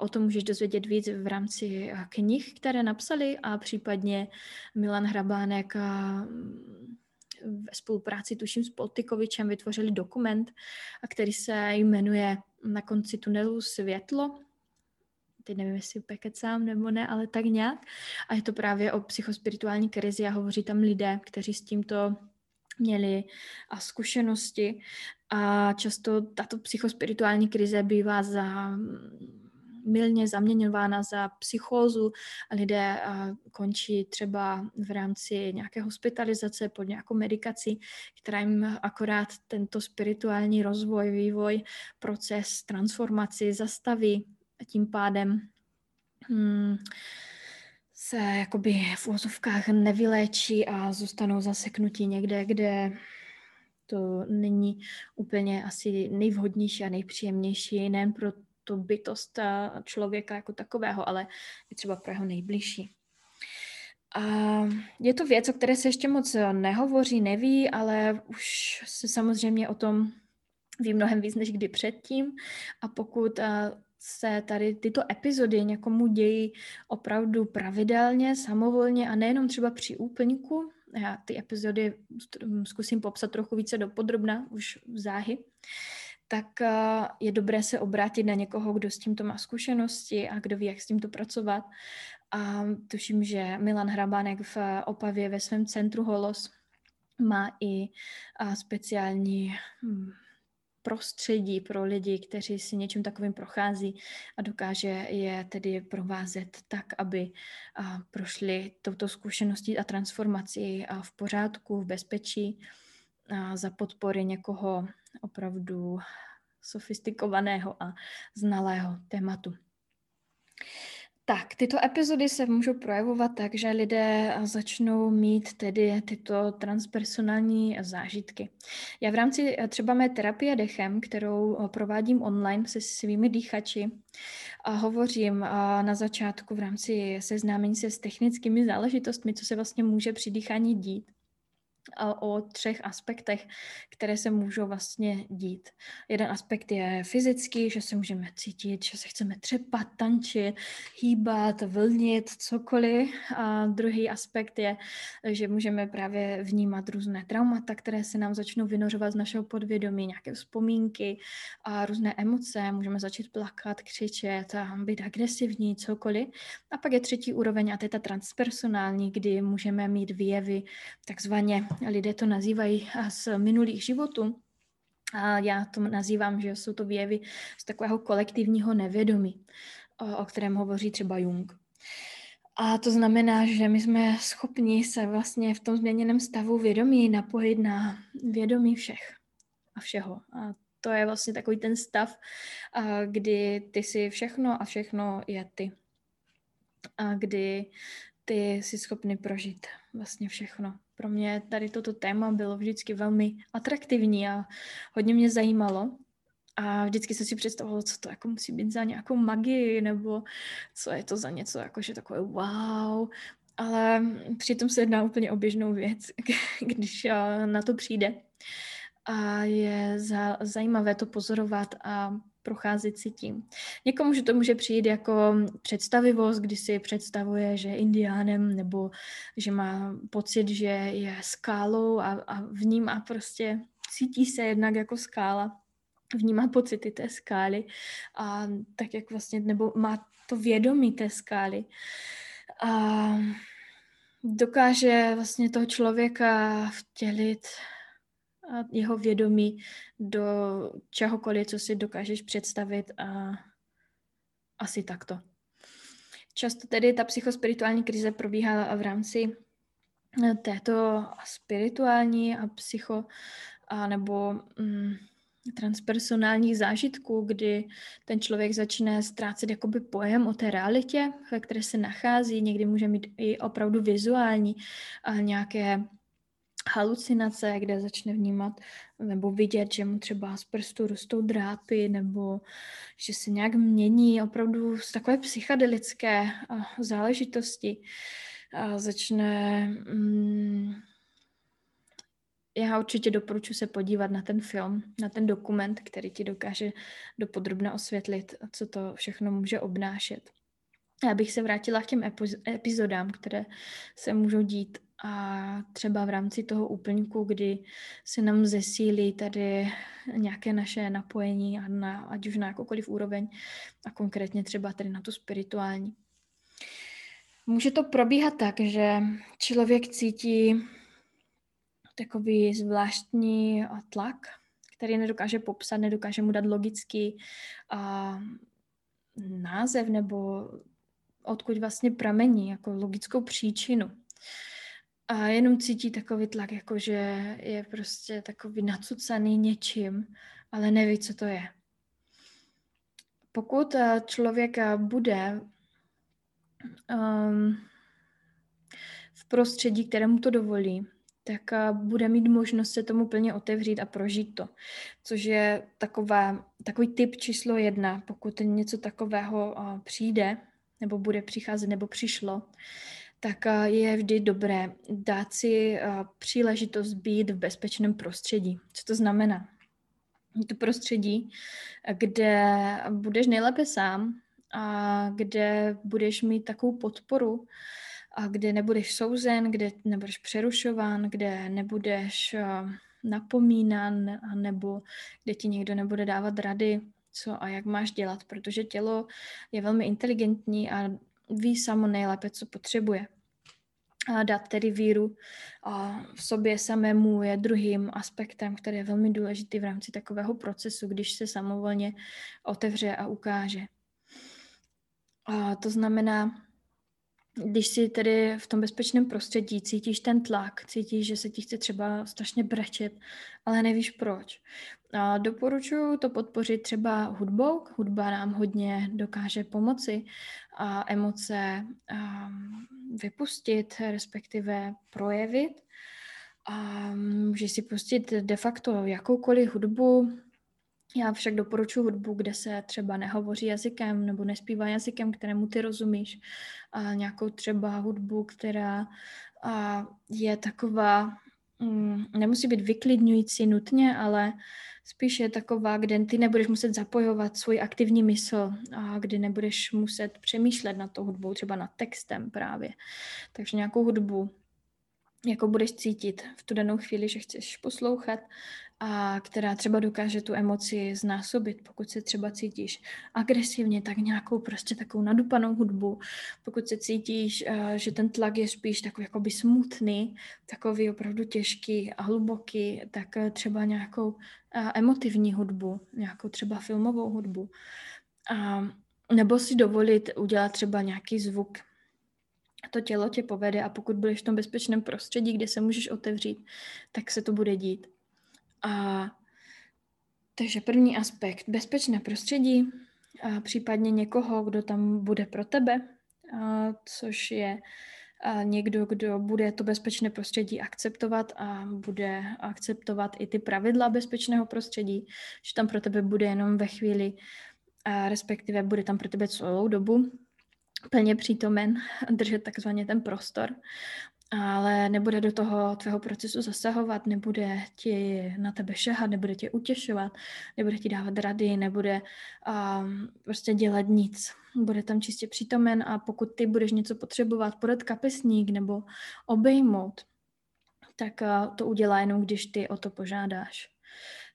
o tom můžeš dozvědět víc v rámci knih, které napsali a případně Milan Hrabánek ve spolupráci tuším s Poltikovičem vytvořili dokument, který se jmenuje Na konci tunelu světlo, teď nevím, jestli úplně kecám nebo ne, ale tak nějak. A je to právě o psychospirituální krizi a hovoří tam lidé, kteří s tímto měli a zkušenosti. A často tato psychospirituální krize bývá za, milně zaměňována za psychózu. A lidé končí třeba v rámci nějaké hospitalizace pod nějakou medikací, která jim akorát tento spirituální rozvoj, vývoj, proces transformaci zastaví. A tím pádem hmm, se jakoby v úzovkách nevyléčí a zůstanou zaseknutí někde, kde to není úplně asi nejvhodnější a nejpříjemnější nejen pro tu bytost člověka jako takového, ale i třeba pro jeho nejbližší. A je to věc, o které se ještě moc nehovoří, neví, ale už se samozřejmě o tom ví mnohem víc než kdy předtím. A pokud se tady tyto epizody někomu dějí opravdu pravidelně, samovolně a nejenom třeba při úplňku, já ty epizody zkusím popsat trochu více dopodrobna, už záhy, tak eh, je dobré se obrátit na někoho, kdo s tímto má zkušenosti a kdo ví, jak s tímto pracovat. A tuším, že Milan Hrabánek v Opavě ve svém centru Holos má i eh, speciální hm, prostředí pro lidi, kteří si něčím takovým prochází a dokáže je tedy provázet tak, aby prošli touto zkušeností a transformací v pořádku, v bezpečí za podpory někoho opravdu sofistikovaného a znalého tématu. Tak, tyto epizody se můžou projevovat tak, že lidé začnou mít tedy tyto transpersonální zážitky. Já v rámci eh, třeba mé terapie dechem, kterou eh, provádím online se svými dýchači, a hovořím na začátku v rámci seznámení se s technickými záležitostmi, co se vlastně může při dýchání dít o třech aspektech, které se můžou vlastně dít. Jeden aspekt je fyzický, že se můžeme cítit, že se chceme třepat, tančit, hýbat, vlnit, cokoliv. A druhý aspekt je, že můžeme právě vnímat různé traumata, které se nám začnou vynořovat z našeho podvědomí, nějaké vzpomínky a různé emoce. Můžeme začít plakat, křičet, a být agresivní, cokoliv. A pak je třetí úroveň a to je ta transpersonální, kdy můžeme mít výjevy takzvaně lidé to nazývají z minulých životů. A já to nazývám, že jsou to věvy z takového kolektivního nevědomí, o, o kterém hovoří třeba Jung. A to znamená, že my jsme schopni se vlastně v tom změněném stavu vědomí napojit na vědomí všech a všeho. A to je vlastně takový ten stav, kdy ty si všechno a všechno je ty. A kdy ty jsi schopný prožít vlastně všechno pro mě tady toto téma bylo vždycky velmi atraktivní a hodně mě zajímalo. A vždycky jsem si představovala, co to jako musí být za nějakou magii, nebo co je to za něco, jakože takové wow. Ale přitom se jedná úplně o běžnou věc, když na to přijde. A je za, zajímavé to pozorovat a procházet si tím. Někomu že to může přijít jako představivost, kdy si představuje, že je indiánem nebo že má pocit, že je skálou a, a vnímá prostě, cítí se jednak jako skála, vnímá pocity té skály a tak jak vlastně, nebo má to vědomí té skály. A dokáže vlastně toho člověka vtělit jeho vědomí do čehokoliv, co si dokážeš představit a asi takto. Často tedy ta psychospirituální krize probíhá v rámci eh, této spirituální a psycho a nebo mm, transpersonálních zážitků, kdy ten člověk začne ztrácet jakoby pojem o té realitě, ve které se nachází. Někdy může mít i opravdu vizuální a nějaké halucinace, kde začne vnímat nebo vidět, že mu třeba z prstu rostou drápy nebo že se nějak mění opravdu z takové psychedelické záležitosti. A začne... Mm, já určitě doporučuji se podívat na ten film, na ten dokument, který ti dokáže dopodrobně osvětlit, co to všechno může obnášet. Já bych se vrátila k těm epizodám, které se můžou dít a třeba v rámci toho úplňku, kdy se nám zesílí tady nějaké naše napojení, a na, ať už na jakoukoliv úroveň, a konkrétně třeba tady na tu spirituální. Může to probíhat tak, že člověk cítí takový zvláštní tlak, který nedokáže popsat, nedokáže mu dát logicky a název nebo odkud vlastně pramení, jako logickou příčinu. A jenom cítí takový tlak, jako že je prostě takový nacucaný něčím, ale neví, co to je. Pokud eh, člověk eh, bude um, v prostředí, kterému to dovolí, tak eh, bude mít možnost se tomu plně otevřít a prožít to. Což je taková, takový typ číslo jedna, pokud něco takového přijde, nebo bude přicházet, nebo přišlo, tak je vždy dobré dát si příležitost být v bezpečném prostředí. Co to znamená? to prostředí, kde budeš nejlépe sám a kde budeš mít takovou podporu, a kde nebudeš souzen, kde nebudeš přerušován, kde nebudeš napomínán, nebo kde ti někdo nebude dávat rady, co a jak máš dělat, protože tělo je velmi inteligentní a ví samo nejlépe, co potřebuje dát tedy víru v sobě samému je druhým aspektem, který je velmi důležitý v rámci takového procesu, když se samovolně otevře a ukáže. A to znamená, když si tedy v tom bezpečném prostředí cítíš ten tlak, cítíš, že se ti chce třeba strašně brečet, ale nevíš proč. A doporučuji to podpořit třeba hudbou. Hudba nám hodně dokáže pomoci a emoce a vypustit, respektive projevit. A můžeš si pustit de facto jakoukoliv hudbu, já však doporučuji hudbu, kde se třeba nehovoří jazykem nebo nespívá jazykem, kterému ty rozumíš. A nějakou třeba hudbu, která a je taková, mm, nemusí být vyklidňující nutně, ale spíš je taková, kde ty nebudeš muset zapojovat svůj aktivní mysl a kdy nebudeš muset přemýšlet nad tou hudbou, třeba nad textem právě. Takže nějakou hudbu, jako budeš cítit v tu danou chvíli, že chceš poslouchat a která třeba dokáže tu emoci znásobit, pokud se třeba cítíš agresivně, tak nějakou prostě takovou nadupanou hudbu, pokud se cítíš, eh, že ten tlak je spíš takový jakoby smutný, takový opravdu těžký a hluboký, tak eh, třeba nějakou eh, emotivní hudbu, nějakou třeba filmovou hudbu. A, nebo si dovolit udělat třeba nějaký zvuk, to tělo tě povede a pokud budeš v tom bezpečném prostředí, kde se můžeš otevřít, tak se to bude dít. A takže první aspekt, bezpečné prostředí, a případně někoho, kdo tam bude pro tebe, a což je a někdo, kdo bude to bezpečné prostředí akceptovat a bude akceptovat i ty pravidla bezpečného prostředí, že tam pro tebe bude jenom ve chvíli, a respektive bude tam pro tebe celou dobu plně přítomen, držet takzvaně ten prostor ale nebude do toho tvého procesu zasahovat, nebude ti na tebe šahat, nebude tě utěšovat, nebude ti dávat rady, nebude um, prostě dělat nic. Bude tam čistě přítomen a pokud ty budeš něco potřebovat, podat kapesník nebo obejmout, tak uh, to udělá jenom, když ty o to požádáš.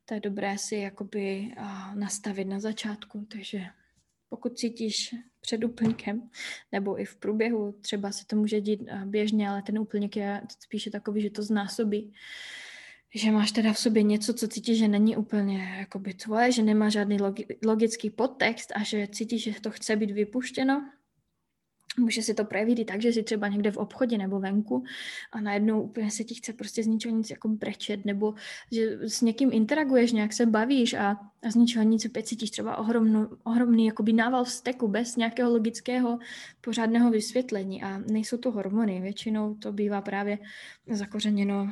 To je dobré si jakoby uh, nastavit na začátku, takže pokud cítíš před úplňkem, nebo i v průběhu, třeba se to může dít eh, běžně, ale ten úplněk je spíše takový, že to znásobí. Že máš teda v sobě něco, co cítíš, že není úplně jakoby tvoje, že nemá žádný logický podtext a že cítíš, že to chce být vypuštěno, Může si to projevit i tak, že jsi třeba někde v obchodě nebo venku a najednou úplně se ti chce prostě z ničeho nic jako brečet, nebo že s někým interaguješ, nějak se bavíš a, a z ničeho nic opět cítíš třeba ohromno, ohromný jakoby nával vzteku bez nějakého logického pořádného vysvětlení a nejsou to hormony, většinou to bývá právě zakořeněno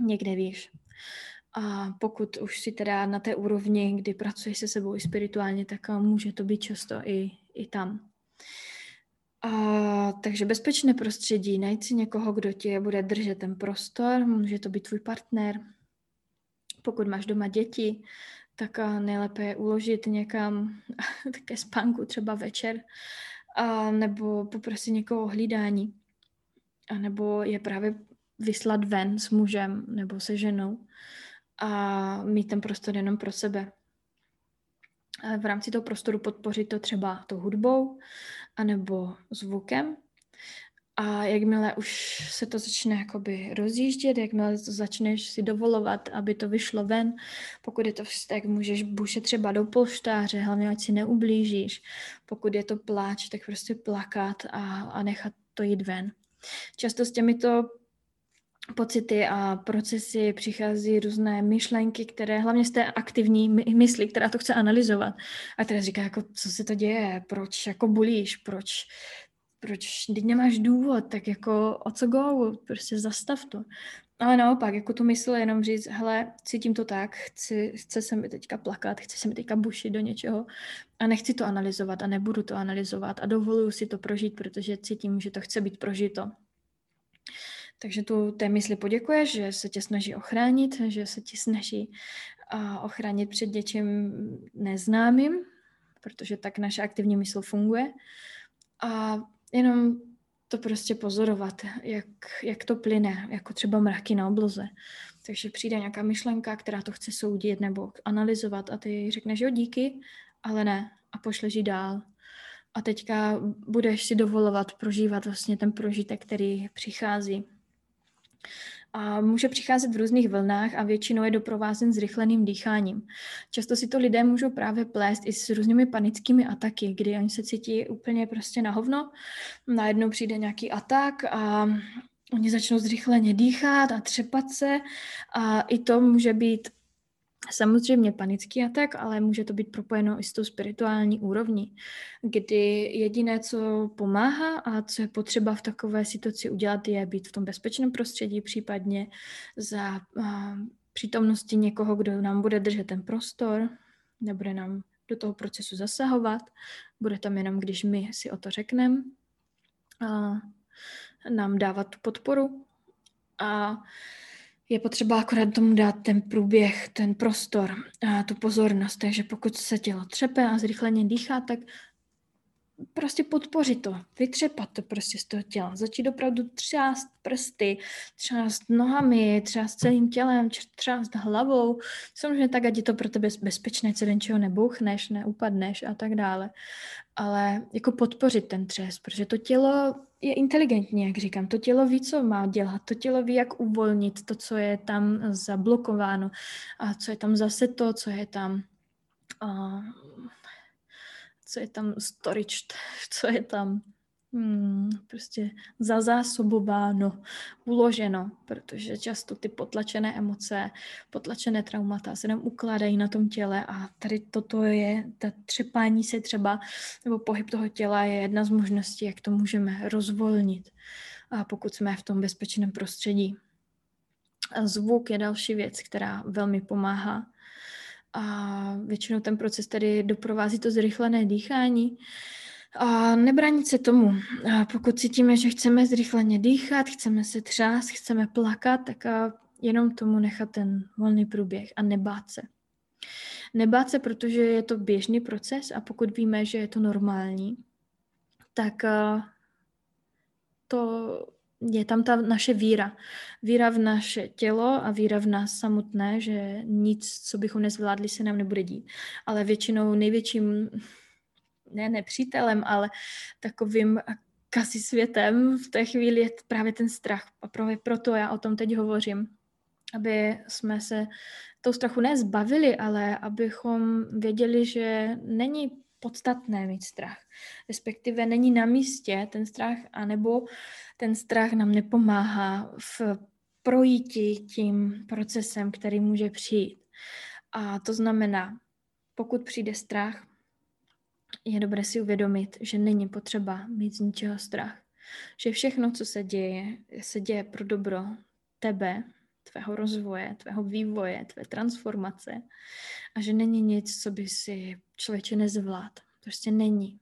někde výš. A pokud už si teda na té úrovni, kdy pracuješ se sebou i spirituálně, tak může to být často i, i tam. A, takže bezpečné prostředí, najít si někoho, kdo ti bude držet ten prostor, může to být tvůj partner. Pokud máš doma děti, tak nejlépe je uložit někam také spánku, třeba večer, a, nebo poprosit někoho o hlídání. A nebo je právě vyslat ven s mužem nebo se ženou a mít ten prostor jenom pro sebe v rámci toho prostoru podpořit to třeba tou hudbou anebo zvukem. A jakmile už se to začne jakoby rozjíždět, jakmile to začneš si dovolovat, aby to vyšlo ven, pokud je to vztek, můžeš bušet třeba do polštáře, hlavně ať si neublížíš. Pokud je to pláč, tak prostě plakat a, a nechat to jít ven. Často s těmito pocity a procesy přichází různé myšlenky, které hlavně z té aktivní mysli, která to chce analyzovat. A která říká, jako, co se to děje, proč jako bulíš, proč, proč, teď nemáš důvod, tak jako o co go, prostě zastav to. Ale naopak, jako tu mysl jenom říct, hele, cítím to tak, chci, chce se mi teďka plakat, chci se mi teďka bušit do něčeho a nechci to analyzovat a nebudu to analyzovat a dovoluju si to prožít, protože cítím, že to chce být prožito. Takže tu té mysli poděkuješ, že se tě snaží ochránit, že se ti snaží ochránit před něčím neznámým, protože tak naše aktivní mysl funguje. A jenom to prostě pozorovat, jak, jak to plyne, jako třeba mraky na obloze. Takže přijde nějaká myšlenka, která to chce soudit nebo analyzovat a ty řekneš, jo, díky, ale ne a pošleš ji dál. A teďka budeš si dovolovat prožívat vlastně ten prožitek, který přichází. A může přicházet v různých vlnách a většinou je doprovázen zrychleným dýcháním. Často si to lidé můžou právě plést i s různými panickými ataky, kdy oni se cítí úplně prostě na hovno, najednou přijde nějaký atak a oni začnou zrychleně dýchat a třepat se a i to může být Samozřejmě panický atak, ale může to být propojeno i s tou spirituální úrovní, kdy jediné, co pomáhá a co je potřeba v takové situaci udělat, je být v tom bezpečném prostředí, případně za přítomnosti někoho, kdo nám bude držet ten prostor, nebude nám do toho procesu zasahovat, bude tam jenom, když my si o to řekneme, a nám dávat tu podporu. A je potřeba akorát tomu dát ten průběh, ten prostor a tu pozornost. Takže pokud se tělo třepe a zrychleně dýchá, tak prostě podpořit to, vytřepat to prostě z toho těla, začít opravdu třást prsty, třást nohami, třást celým tělem, třást hlavou, samozřejmě tak, ať je to pro tebe bezpečné, co den čeho nebouchneš, neupadneš a tak dále, ale jako podpořit ten třes, protože to tělo je inteligentní, jak říkám, to tělo ví, co má dělat, to tělo ví, jak uvolnit to, co je tam zablokováno a co je tam zase to, co je tam uh, co je tam storage, co je tam hmm, prostě zazásobováno, uloženo, protože často ty potlačené emoce, potlačené traumata se nám ukládají na tom těle a tady toto je, ta třepání se třeba, nebo pohyb toho těla je jedna z možností, jak to můžeme rozvolnit, a pokud jsme v tom bezpečném prostředí. A zvuk je další věc, která velmi pomáhá a většinou ten proces tedy doprovází to zrychlené dýchání. A nebránit se tomu. A pokud cítíme, že chceme zrychleně dýchat, chceme se třást, chceme plakat, tak a jenom tomu nechat ten volný průběh a nebát se. Nebát se, protože je to běžný proces a pokud víme, že je to normální, tak to je tam ta naše víra. Víra v naše tělo a víra v nás samotné, že nic, co bychom nezvládli, se nám nebude dít. Ale většinou největším, ne nepřítelem, ale takovým kasi světem v té chvíli je právě ten strach. A právě proto já o tom teď hovořím. Aby jsme se tou strachu nezbavili, ale abychom věděli, že není podstatné mít strach. Respektive není na místě ten strach, anebo ten strach nám nepomáhá v projíti tím procesem, který může přijít. A to znamená, pokud přijde strach, je dobré si uvědomit, že není potřeba mít z ničeho strach. Že všechno, co se děje, se děje pro dobro tebe, tvého rozvoje, tvého vývoje, tvé transformace a že není nic, co by si člověče nezvlád. Prostě není.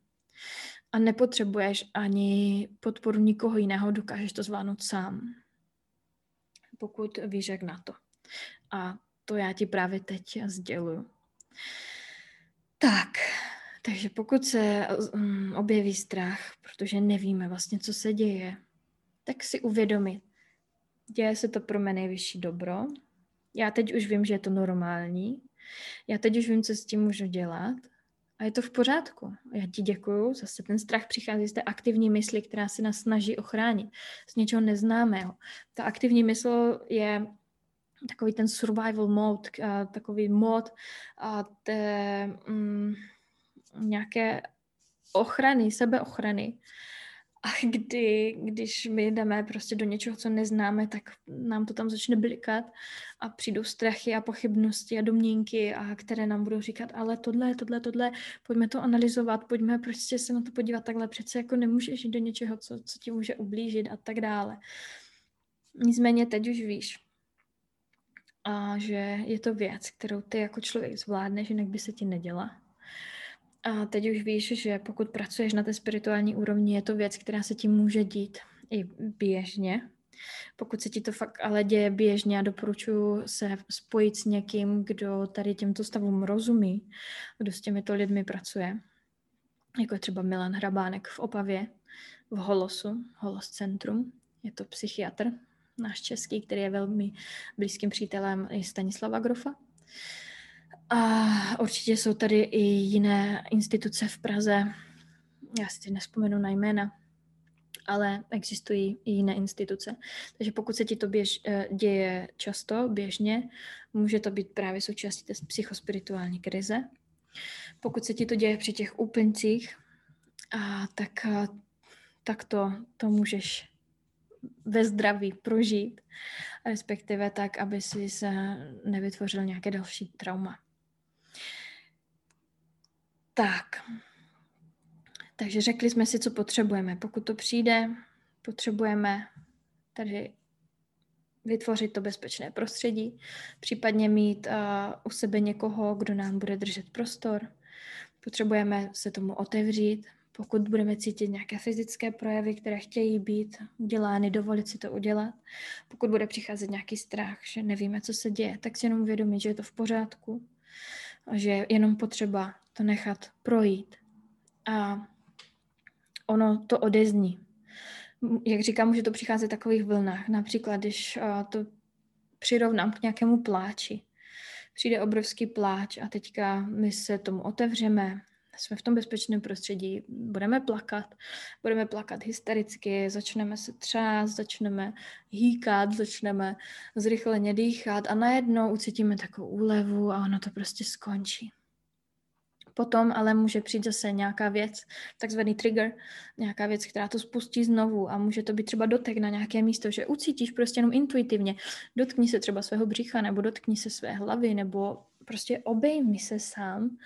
A nepotřebuješ ani podporu nikoho jiného, dokážeš to zvládnout sám. Pokud víš, jak na to. A to já ti právě teď sděluju. Tak, takže pokud se um, objeví strach, protože nevíme vlastně, co se děje, tak si uvědomit, děje se to pro mě nejvyšší dobro. Já teď už vím, že je to normální. Já teď už vím, co s tím můžu dělat A je to v pořádku. Já ti děkuju. Zase ten strach přichází z té aktivní mysli, která se nás snaží ochránit z něčeho neznámého. Ta aktivní mysl je takový ten survival mode, takový mod té mm, nějaké ochrany, sebeochrany. A kdy, když my jdeme prostě do něčeho, co neznáme, tak nám to tam začne blikat a přijdou strachy a pochybnosti a domněnky, a které nám budou říkat, ale tohle, tohle, tohle, pojďme to analyzovat, pojďme prostě se na to podívat takhle, přece jako nemůžeš jít do něčeho, co, co ti může ublížit a tak dále. Nicméně teď už víš, a že je to věc, kterou ty jako člověk zvládneš, jinak by se ti neděla. A teď už víš, že pokud pracuješ na té spirituální úrovni, je to věc, která se ti může dít i běžně. Pokud se ti to fakt ale děje běžně a doporučuji se spojit s někým, kdo tady těmto stavům rozumí, kdo s těmito lidmi pracuje, jako třeba Milan Hrabánek v Opavě, v Holosu, Holos Centrum, je to psychiatr, náš český, který je velmi blízkým přítelem i Stanislava Grofa. A určitě jsou tady i jiné instituce v Praze, já si nespomenu na jména, ale existují i jiné instituce. Takže pokud se ti to běž, eh, děje často, běžně, může to být právě součástí té psychospirituální krize. Pokud se ti to děje při těch úplňcích, a tak, a, tak to, to můžeš ve zdraví prožít, respektive tak, aby si se nevytvořil nějaké další trauma. Tak. Takže řekli jsme si, co potřebujeme. Pokud to přijde, potřebujeme tady vytvořit to bezpečné prostředí, případně mít uh, u sebe někoho, kdo nám bude držet prostor. Potřebujeme se tomu otevřít, pokud budeme cítit nějaké fyzické projevy, které chtějí být udělány, dovolit si to udělat. Pokud bude přicházet nějaký strach, že nevíme, co se děje, tak si jenom uvědomit, že je to v pořádku a že je jenom potřeba to nechat projít. A ono to odezní. Jak říkám, může to přicházet v takových vlnách. Například, když to přirovnám k nějakému pláči. Přijde obrovský pláč a teďka my se tomu otevřeme, jsme v tom bezpečném prostředí, budeme plakat, budeme plakat hystericky, začneme se třást, začneme hýkat, začneme zrychleně dýchat a najednou ucítíme takovou úlevu a ono to prostě skončí. Potom ale může přijít zase nějaká věc, takzvaný trigger, nějaká věc, která to spustí znovu a může to být třeba dotek na nějaké místo, že ucítíš prostě jenom intuitivně. Dotkni se třeba svého břicha nebo dotkni se své hlavy nebo prostě obejmi se sám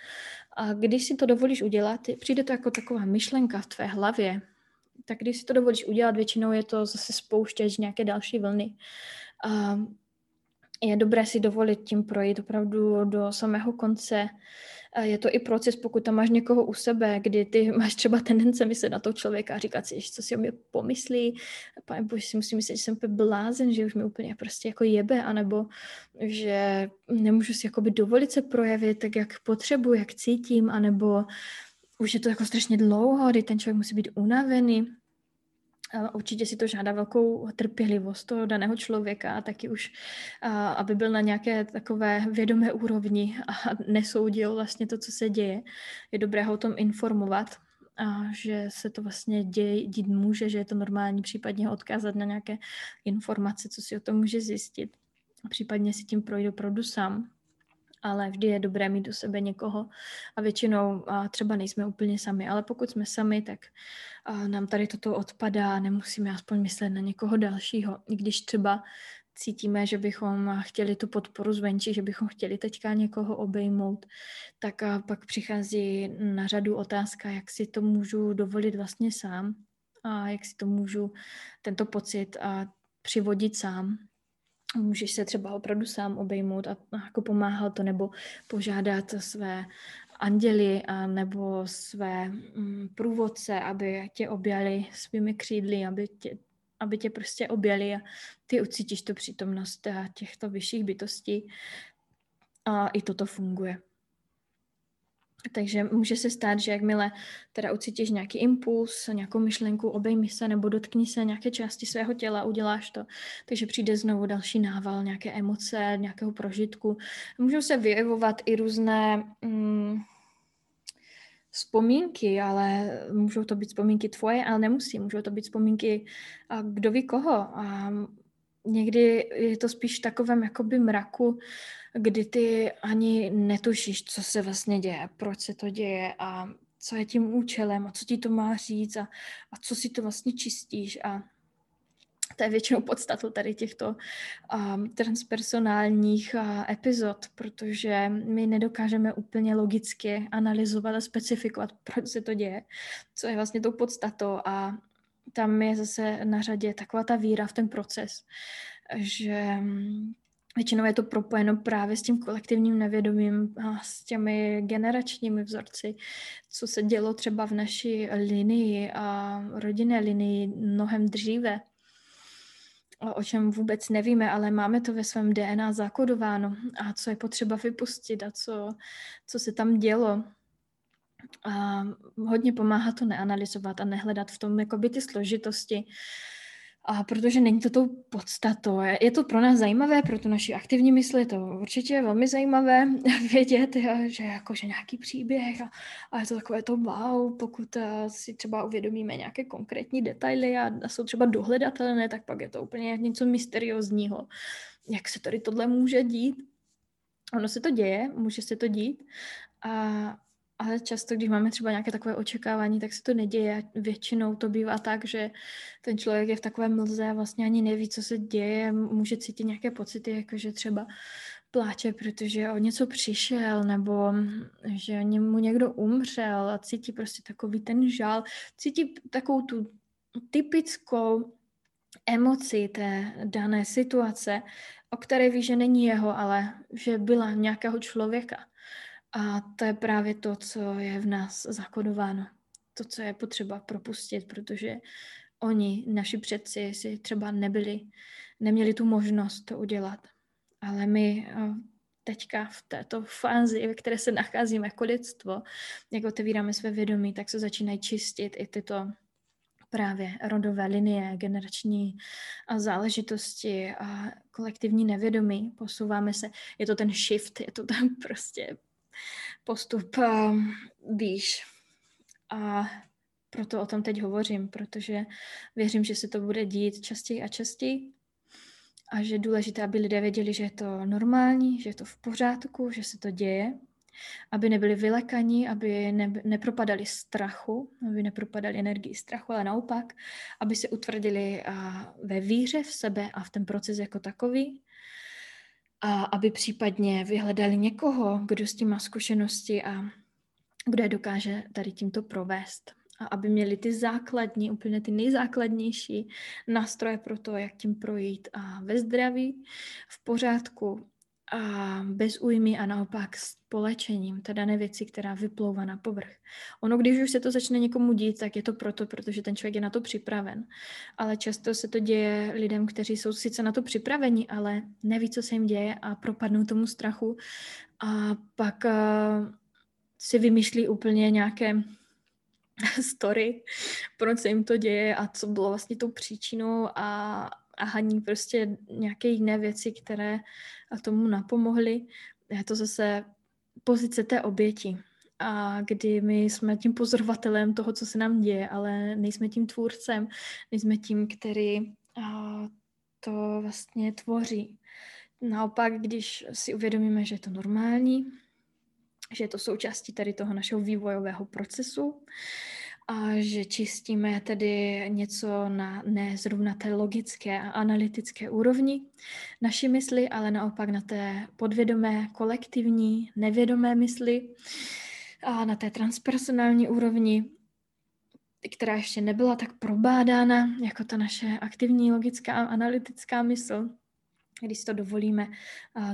a když si to dovolíš udělat, přijde to jako taková myšlenka v tvé hlavě, tak když si to dovolíš udělat, většinou je to zase spouštět nějaké další vlny. A je dobré si dovolit tím projít opravdu do samého konce je to i proces, pokud tam máš někoho u sebe, kdy ty máš třeba tendence myslet na toho člověka a říkat si, co si o mě pomyslí, pane bože, si musím myslet, že jsem úplně blázen, že už mi úplně prostě jako jebe, anebo že nemůžu si jakoby dovolit se projevit tak, jak potřebuji, jak cítím, anebo už je to jako strašně dlouho, kdy ten člověk musí být unavený určitě si to žádá velkou trpělivost toho daného člověka a taky už, aby byl na nějaké takové vědomé úrovni a nesoudil vlastně to, co se děje. Je dobré ho o tom informovat, a že se to vlastně děje, dít může, že je to normální, případně ho odkázat na nějaké informace, co si o tom může zjistit. Případně si tím projít opravdu sám ale vždy je dobré mít do sebe někoho a většinou a třeba nejsme úplně sami, ale pokud jsme sami, tak a nám tady toto odpadá, nemusíme aspoň myslet na někoho dalšího, i když třeba cítíme, že bychom chtěli tu podporu zvenčí, že bychom chtěli teďka někoho obejmout, tak a pak přichází na řadu otázka, jak si to můžu dovolit vlastně sám a jak si to můžu tento pocit a přivodit sám můžeš se třeba opravdu sám obejmout a, jako pomáhat to, nebo požádat své anděli a nebo své mm, průvodce, aby tě objali svými křídly, aby tě, aby tě prostě objali a ty ucítíš tu přítomnost těchto vyšších bytostí a i toto funguje. Takže může se stát, že jakmile teda ucítíš nějaký impuls, nějakou myšlenku, obejmi se nebo dotkni se nějaké části svého těla, uděláš to. Takže přijde znovu další nával, nějaké emoce, nějakého prožitku. Můžou se vyjevovat i různé mm, vzpomínky, ale můžou to být vzpomínky tvoje, ale nemusí. Můžou to být vzpomínky a kdo ví koho. A někdy je to spíš takovém jakoby mraku, kdy ty ani netušíš, co se vlastně děje, proč se to děje a co je tím účelem a co ti to má říct a, a co si to vlastně čistíš. A to je většinou podstatou tady těchto um, transpersonálních uh, epizod, protože my nedokážeme úplně logicky analyzovat a specifikovat, proč se to děje, co je vlastně tou podstatou a tam je zase na řadě taková ta víra v ten proces, že um, Většinou je to propojeno právě s tím kolektivním nevědomím a s těmi generačními vzorci, co se dělo třeba v naší linii a rodinné linii mnohem dříve o čem vůbec nevíme, ale máme to ve svém DNA zakodováno a co je potřeba vypustit a co, co se tam dělo. A hodně pomáhá to neanalyzovat a nehledat v tom jakoby ty složitosti, a protože není to tou podstatou. Je to pro nás zajímavé, pro tu naši aktivní mysl je to určitě velmi zajímavé vědět, že jakože nějaký příběh a, a je to takové to wow, pokud eh, si třeba uvědomíme nějaké konkrétní detaily a, a jsou třeba dohledatelné, tak pak je to úplně něco mysteriózního. Jak se tady tohle může dít? Ono se to děje, může se to dít a ale často, když máme třeba nějaké takové očekávání, tak se to neděje. Většinou to bývá tak, že ten člověk je v takové mlze a vlastně ani neví, co se děje. Může cítit nějaké pocity, jako že třeba pláče, protože o něco přišel, nebo že mu někdo umřel a cítí prostě takový ten žál. Cítí takovou tu typickou emoci té dané situace, o které ví, že není jeho, ale že byla nějakého člověka. A to je právě to, co je v nás zakodováno. To, co je potřeba propustit, protože oni, naši předci, si třeba nebyli, neměli tu možnost to udělat. Ale my eh, teďka v této fázi, ve které se nacházíme jako lidstvo, jak otevíráme své vědomí, tak se začínají čistit i tyto právě rodové linie, generační a záležitosti a kolektivní nevědomí. Posouváme se, je to ten shift, je to tam prostě postup um, výš. A proto o tom teď hovořím, protože věřím, že se to bude dít častěji a častěji. A že je důležité, aby lidé věděli, že je to normální, že je to v pořádku, že se to děje, aby nebyli vylekaní, aby ne, nepropadali strachu, aby nepropadali energii strachu, ale naopak, aby se utvrdili a, ve víře v sebe a v ten proces jako takový a aby případně vyhledali někoho, kdo s tím má zkušenosti a kdo je dokáže tady tímto provést. A aby měli ty základní, úplně ty nejzákladnější nástroje pro to, jak tím projít a ve zdraví, v pořádku a bez újmy a naopak s polečením, ta dané věci, která vyplouvá na povrch. Ono, když už se to začne někomu dít, tak je to proto, protože ten člověk je na to připraven. Ale často se to děje lidem, kteří jsou sice na to připraveni, ale neví, co se jim děje a propadnou tomu strachu a pak uh, si vymýšlí úplně nějaké story, proč se jim to děje a co bylo vlastně tou příčinou a, a haní prostě nějaké jiné věci, které tomu napomohly. Je to zase pozice té oběti, a kdy my jsme tím pozorovatelem toho, co se nám děje, ale nejsme tím tvůrcem, nejsme tím, který to vlastně tvoří. Naopak, když si uvědomíme, že je to normální, že je to součástí tady toho našeho vývojového procesu, a že čistíme tedy něco na ne zrovna té logické a analytické úrovni naší mysli, ale naopak na té podvědomé, kolektivní, nevědomé mysli a na té transpersonální úrovni, která ještě nebyla tak probádána jako ta naše aktivní, logická a analytická mysl, když to dovolíme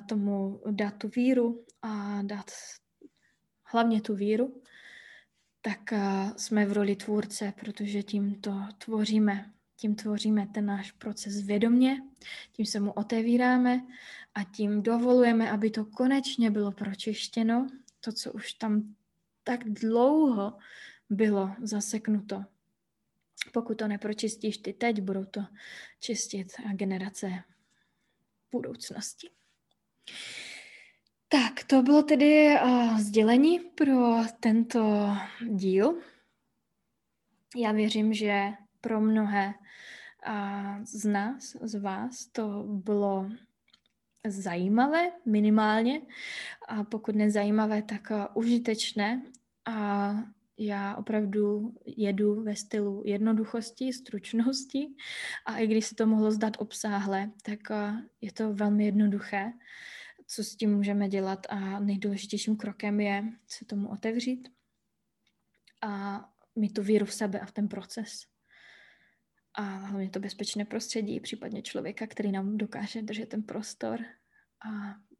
tomu dát tu víru a dát hlavně tu víru, tak uh, jsme v roli tvůrce, protože tím to tvoříme. Tím tvoříme ten náš proces vědomě, tím se mu otevíráme a tím dovolujeme, aby to konečně bylo pročištěno, to, co už tam tak dlouho bylo zaseknuto. Pokud to nepročistíš ty teď, budou to čistit generace budoucnosti. Tak, to bylo tedy uh, sdělení pro tento díl. Já věřím, že pro mnohé uh, z nás, z vás, to bylo zajímavé minimálně, a pokud nezajímavé, tak uh, užitečné. A já opravdu jedu ve stylu jednoduchosti, stručnosti a i když se to mohlo zdát obsáhle, tak je to velmi jednoduché, co s tím můžeme dělat a nejdůležitějším krokem je se tomu otevřít a mít tu víru v sebe a v ten proces. A hlavně to bezpečné prostředí, případně člověka, který nám dokáže držet ten prostor a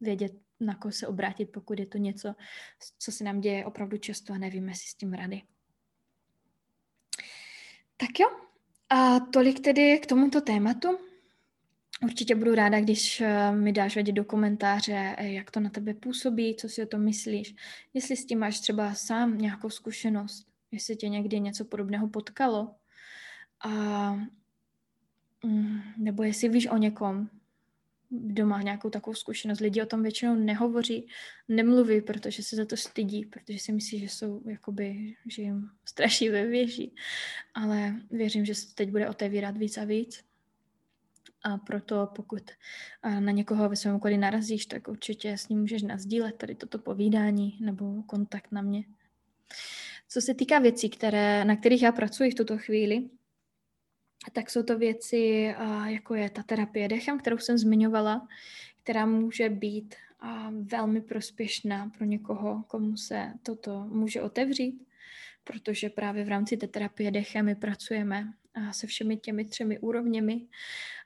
vědět, na koho se obrátit, pokud je to něco, co se nám děje opravdu často a nevíme si s tím rady. Tak jo, a tolik tedy k tomuto tématu. Určitě budu ráda, když eh, mi dáš vědět do komentáře, eh, jak to na tebe působí, co si o tom myslíš, jestli s tím máš třeba sám nějakou zkušenost, jestli tě někdy něco podobného potkalo, a, mm, nebo jestli víš o někom, kdo má nějakou takovou zkušenost. Lidi o tom většinou nehovoří, nemluví, protože se za to stydí, protože si myslí, že jsou jakoby, že jim straší ve věži. Ale věřím, že se to teď bude otevírat víc a víc. A proto pokud na někoho ve svém okolí narazíš, tak určitě s ním můžeš nazdílet tady toto povídání nebo kontakt na mě. Co se týká věcí, které, na kterých já pracuji v tuto chvíli, tak jsou to věci, jako je ta terapie dechem, kterou jsem zmiňovala, která může být velmi prospěšná pro někoho, komu se toto může otevřít, protože právě v rámci té terapie dechem my pracujeme se všemi těmi třemi úrovněmi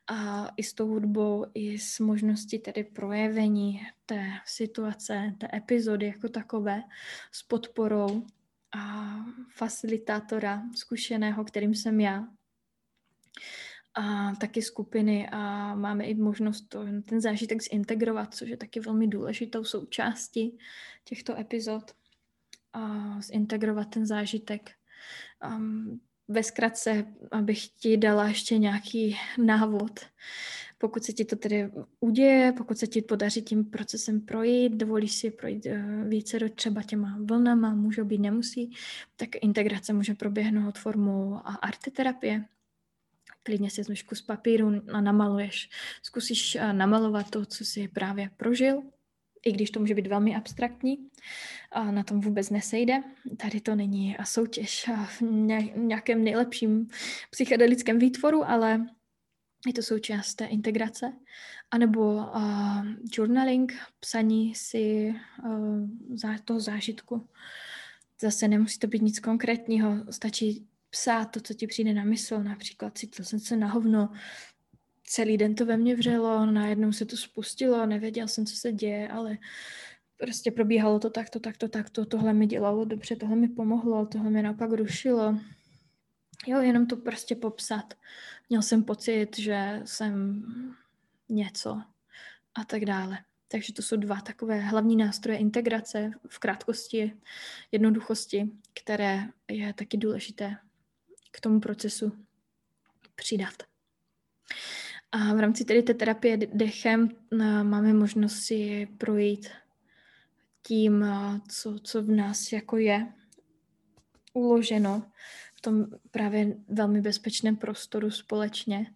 a i s tou hudbou, i s možností tedy projevení té situace, té epizody jako takové, s podporou a facilitátora zkušeného, kterým jsem já, a taky skupiny a máme i možnost to, ten zážitek zintegrovat, což je taky velmi důležitou součástí těchto epizod. A zintegrovat ten zážitek. Um, ve zkratce, abych ti dala ještě nějaký návod. Pokud se ti to tedy uděje, pokud se ti podaří tím procesem projít, dovolíš si projít uh, více do třeba těma vlnama, můžou být, nemusí, tak integrace může proběhnout formou arteterapie, klidně si vezmeš kus papíru a namaluješ. Zkusíš eh, namalovat to, co jsi právě prožil, i když to může být velmi abstraktní, a na tom vůbec nesejde. Tady to není soutěž v nějakém nejlepším psychedelickém výtvoru, ale je to součást té integrace. A nebo uh, journaling, psaní si uh, toho zážitku. Zase nemusí to být nic konkrétního, stačí psát to, co ti přijde na mysl. Například cítil jsem se na hovno, celý den to ve mně vřelo, najednou se to spustilo, nevěděl jsem, co se děje, ale prostě probíhalo to takto, takto, takto, tohle mi dělalo dobře, tohle mi pomohlo, tohle mi naopak rušilo. Jo, jenom to prostě popsat. Měl jsem pocit, že jsem něco a tak dále. Takže to jsou dva takové hlavní nástroje integrace v krátkosti, jednoduchosti, které je taky důležité k tomu procesu přidat. A v rámci tedy té terapie dechem máme možnost si projít tím, co, co v nás jako je uloženo v tom právě velmi bezpečném prostoru společně,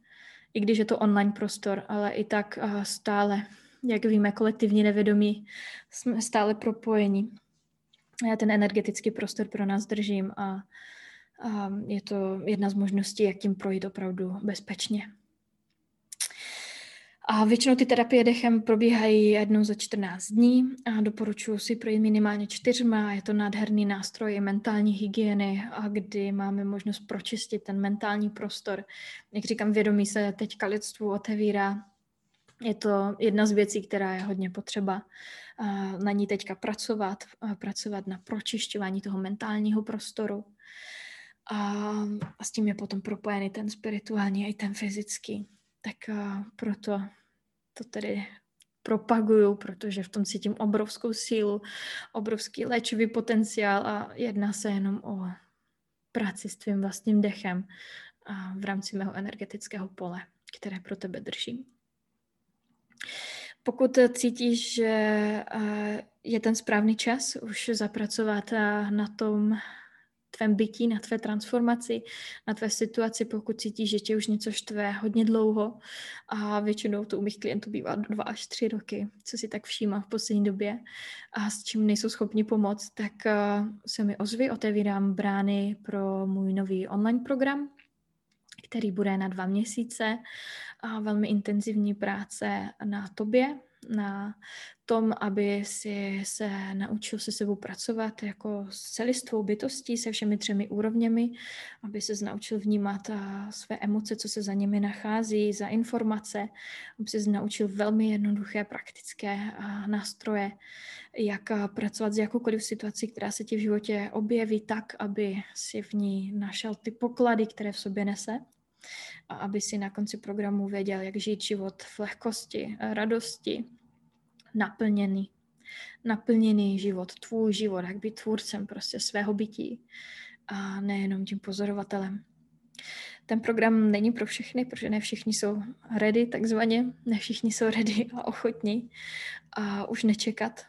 i když je to online prostor, ale i tak stále, jak víme, kolektivní nevědomí, jsme stále propojení. Já ten energetický prostor pro nás držím a a je to jedna z možností, jak tím projít opravdu bezpečně. A většinou ty terapie dechem probíhají jednou za 14 dní a doporučuji si projít minimálně čtyřma. Je to nádherný nástroj mentální hygieny, a kdy máme možnost pročistit ten mentální prostor. Jak říkám, vědomí se teďka lidstvu otevírá. Je to jedna z věcí, která je hodně potřeba na ní teďka pracovat, pracovat na pročišťování toho mentálního prostoru. A, a s tím je potom propojený ten spirituální i ten fyzický. Tak proto to tedy propaguju, protože v tom cítím obrovskou sílu, obrovský léčivý potenciál a jedná se jenom o práci s tvým vlastním dechem a v rámci mého energetického pole, které pro tebe držím. Pokud cítíš, že je ten správný čas už zapracovat na tom tvém bytí, na tvé transformaci, na tvé situaci, pokud cítíš, že tě už něco štve hodně dlouho. A většinou to u mých klientů bývá dva až tři roky, co si tak všímá v poslední době. A s čím nejsou schopni pomoct, tak se mi ozvy, otevírám brány pro můj nový online program, který bude na dva měsíce. A velmi intenzivní práce na tobě, na tom, aby si se naučil se sebou pracovat jako s celistvou bytostí, se všemi třemi úrovněmi, aby se naučil vnímat své emoce, co se za nimi nachází, za informace, aby se naučil velmi jednoduché praktické nástroje, jak pracovat s jakoukoliv situací, která se ti v životě objeví tak, aby si v ní našel ty poklady, které v sobě nese a aby si na konci programu věděl, jak žít život v lehkosti, radosti, naplněný. Naplněný život, tvůj život, jak být tvůrcem prostě svého bytí a nejenom tím pozorovatelem. Ten program není pro všechny, protože ne všichni jsou ready takzvaně, ne všichni jsou ready a ochotní a už nečekat,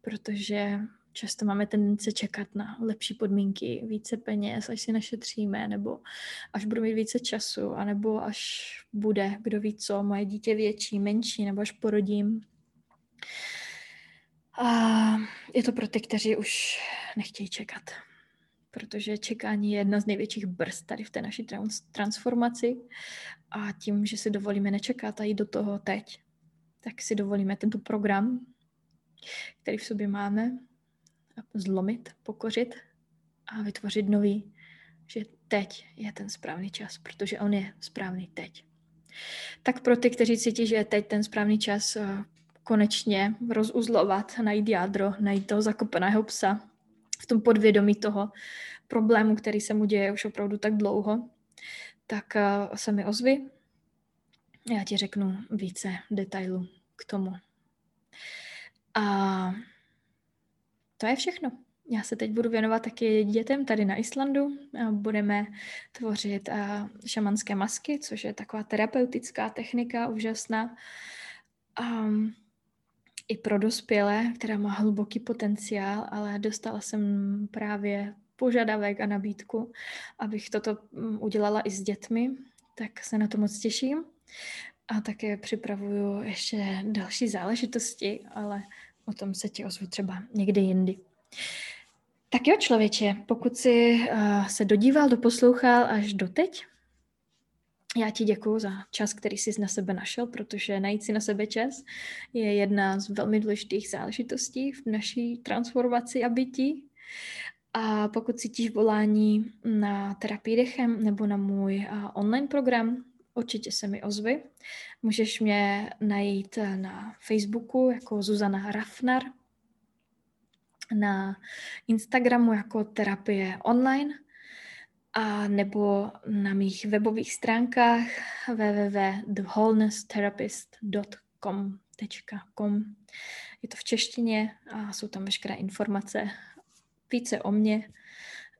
protože často máme tendence čekat na lepší podmínky, více peněz, až si našetříme, nebo až budu mít více času, anebo až bude, kdo ví co, moje dítě větší, menší, nebo až porodím. A je to pro ty, kteří už nechtějí čekat, protože čekání je jedna z největších brzd tady v té naší transformaci a tím, že si dovolíme nečekat a jít do toho teď, tak si dovolíme tento program, který v sobě máme, zlomit, pokořit a vytvořit nový, že teď je ten správný čas, protože on je správný teď. Tak pro ty, kteří cítí, že je teď ten správný čas eh, konečně rozuzlovat, najít jádro, najít toho zakopaného psa v tom podvědomí toho problému, který se mu děje už opravdu tak dlouho, tak uh, se mi ozvi. Já ti řeknu více detailů k tomu. A to je všechno. Já se teď budu věnovat taky dětem tady na Islandu. Budeme tvořit šamanské masky, což je taková terapeutická technika, úžasná. Um, i pro dospělé, která má hluboký potenciál, ale dostala jsem právě požadavek a nabídku, abych toto mm, udělala i s dětmi, tak se na to moc těším. A také připravuju ještě další záležitosti, ale o tom se ti ozvu třeba někdy jindy. Tak jo, člověče, pokud jsi uh, se dodíval, doposlouchal až doteď, já ti děkuji za čas, který jsi na sebe našel, protože najít si na sebe čas je jedna z velmi důležitých záležitostí v naší transformaci a bytí. A pokud cítíš volání na terapii dechem nebo na můj online program, určitě se mi ozvi. Můžeš mě najít na Facebooku jako Zuzana Rafnar, na Instagramu jako terapie online – a nebo na mých webových stránkách www.thewholeness.therapist.com Je to v češtině a jsou tam veškeré informace více o mě,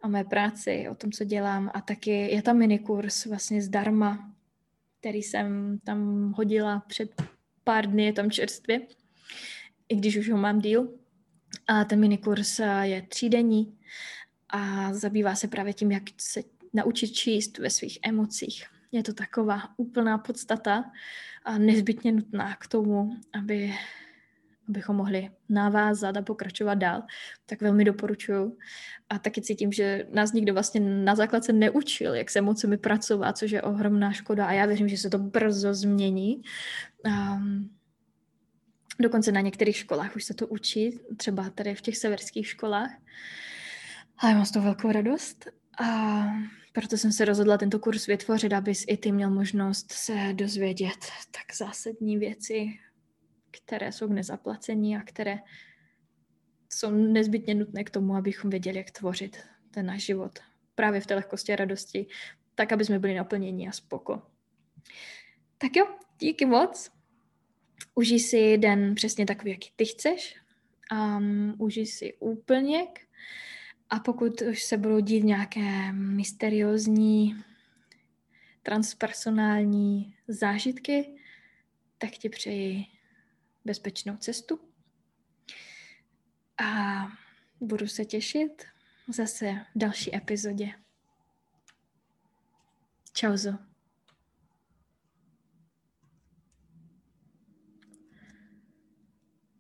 o mé práci, o tom, co dělám a taky je tam minikurs vlastně zdarma, který jsem tam hodila před pár dny, je tam čerstvě, i když už ho mám díl. A ten minikurs je třídenní a zabývá se právě tím, jak se naučit číst ve svých emocích. Je to taková úplná podstata a nezbytně nutná k tomu, aby, abychom mohli navázat a pokračovat dál, tak velmi doporučuju. A taky cítím, že nás nikdo vlastně na základce neučil, jak se emocemi pracovat, což je ohromná škoda a já věřím, že se to brzo změní. Um, Dokonce na některých školách už se to učí, třeba tady v těch severských školách. Ale mám z toho velkou radost a proto jsem se rozhodla tento kurz vytvořit, abys i ty měl možnost se dozvědět tak zásadní věci, které jsou k nezaplacení a které jsou nezbytně nutné k tomu, abychom věděli, jak tvořit ten náš život právě v té lehkosti a radosti, tak, aby jsme byli naplněni a spoko. Tak jo, díky moc. Užij si den přesně takový, jaký ty chceš. Um, užij si úplněk a pokud už se budou dít nějaké mysteriózní, transpersonální zážitky, tak ti přeji bezpečnou cestu A budu se těšit zase v další epizodě. Čauzo.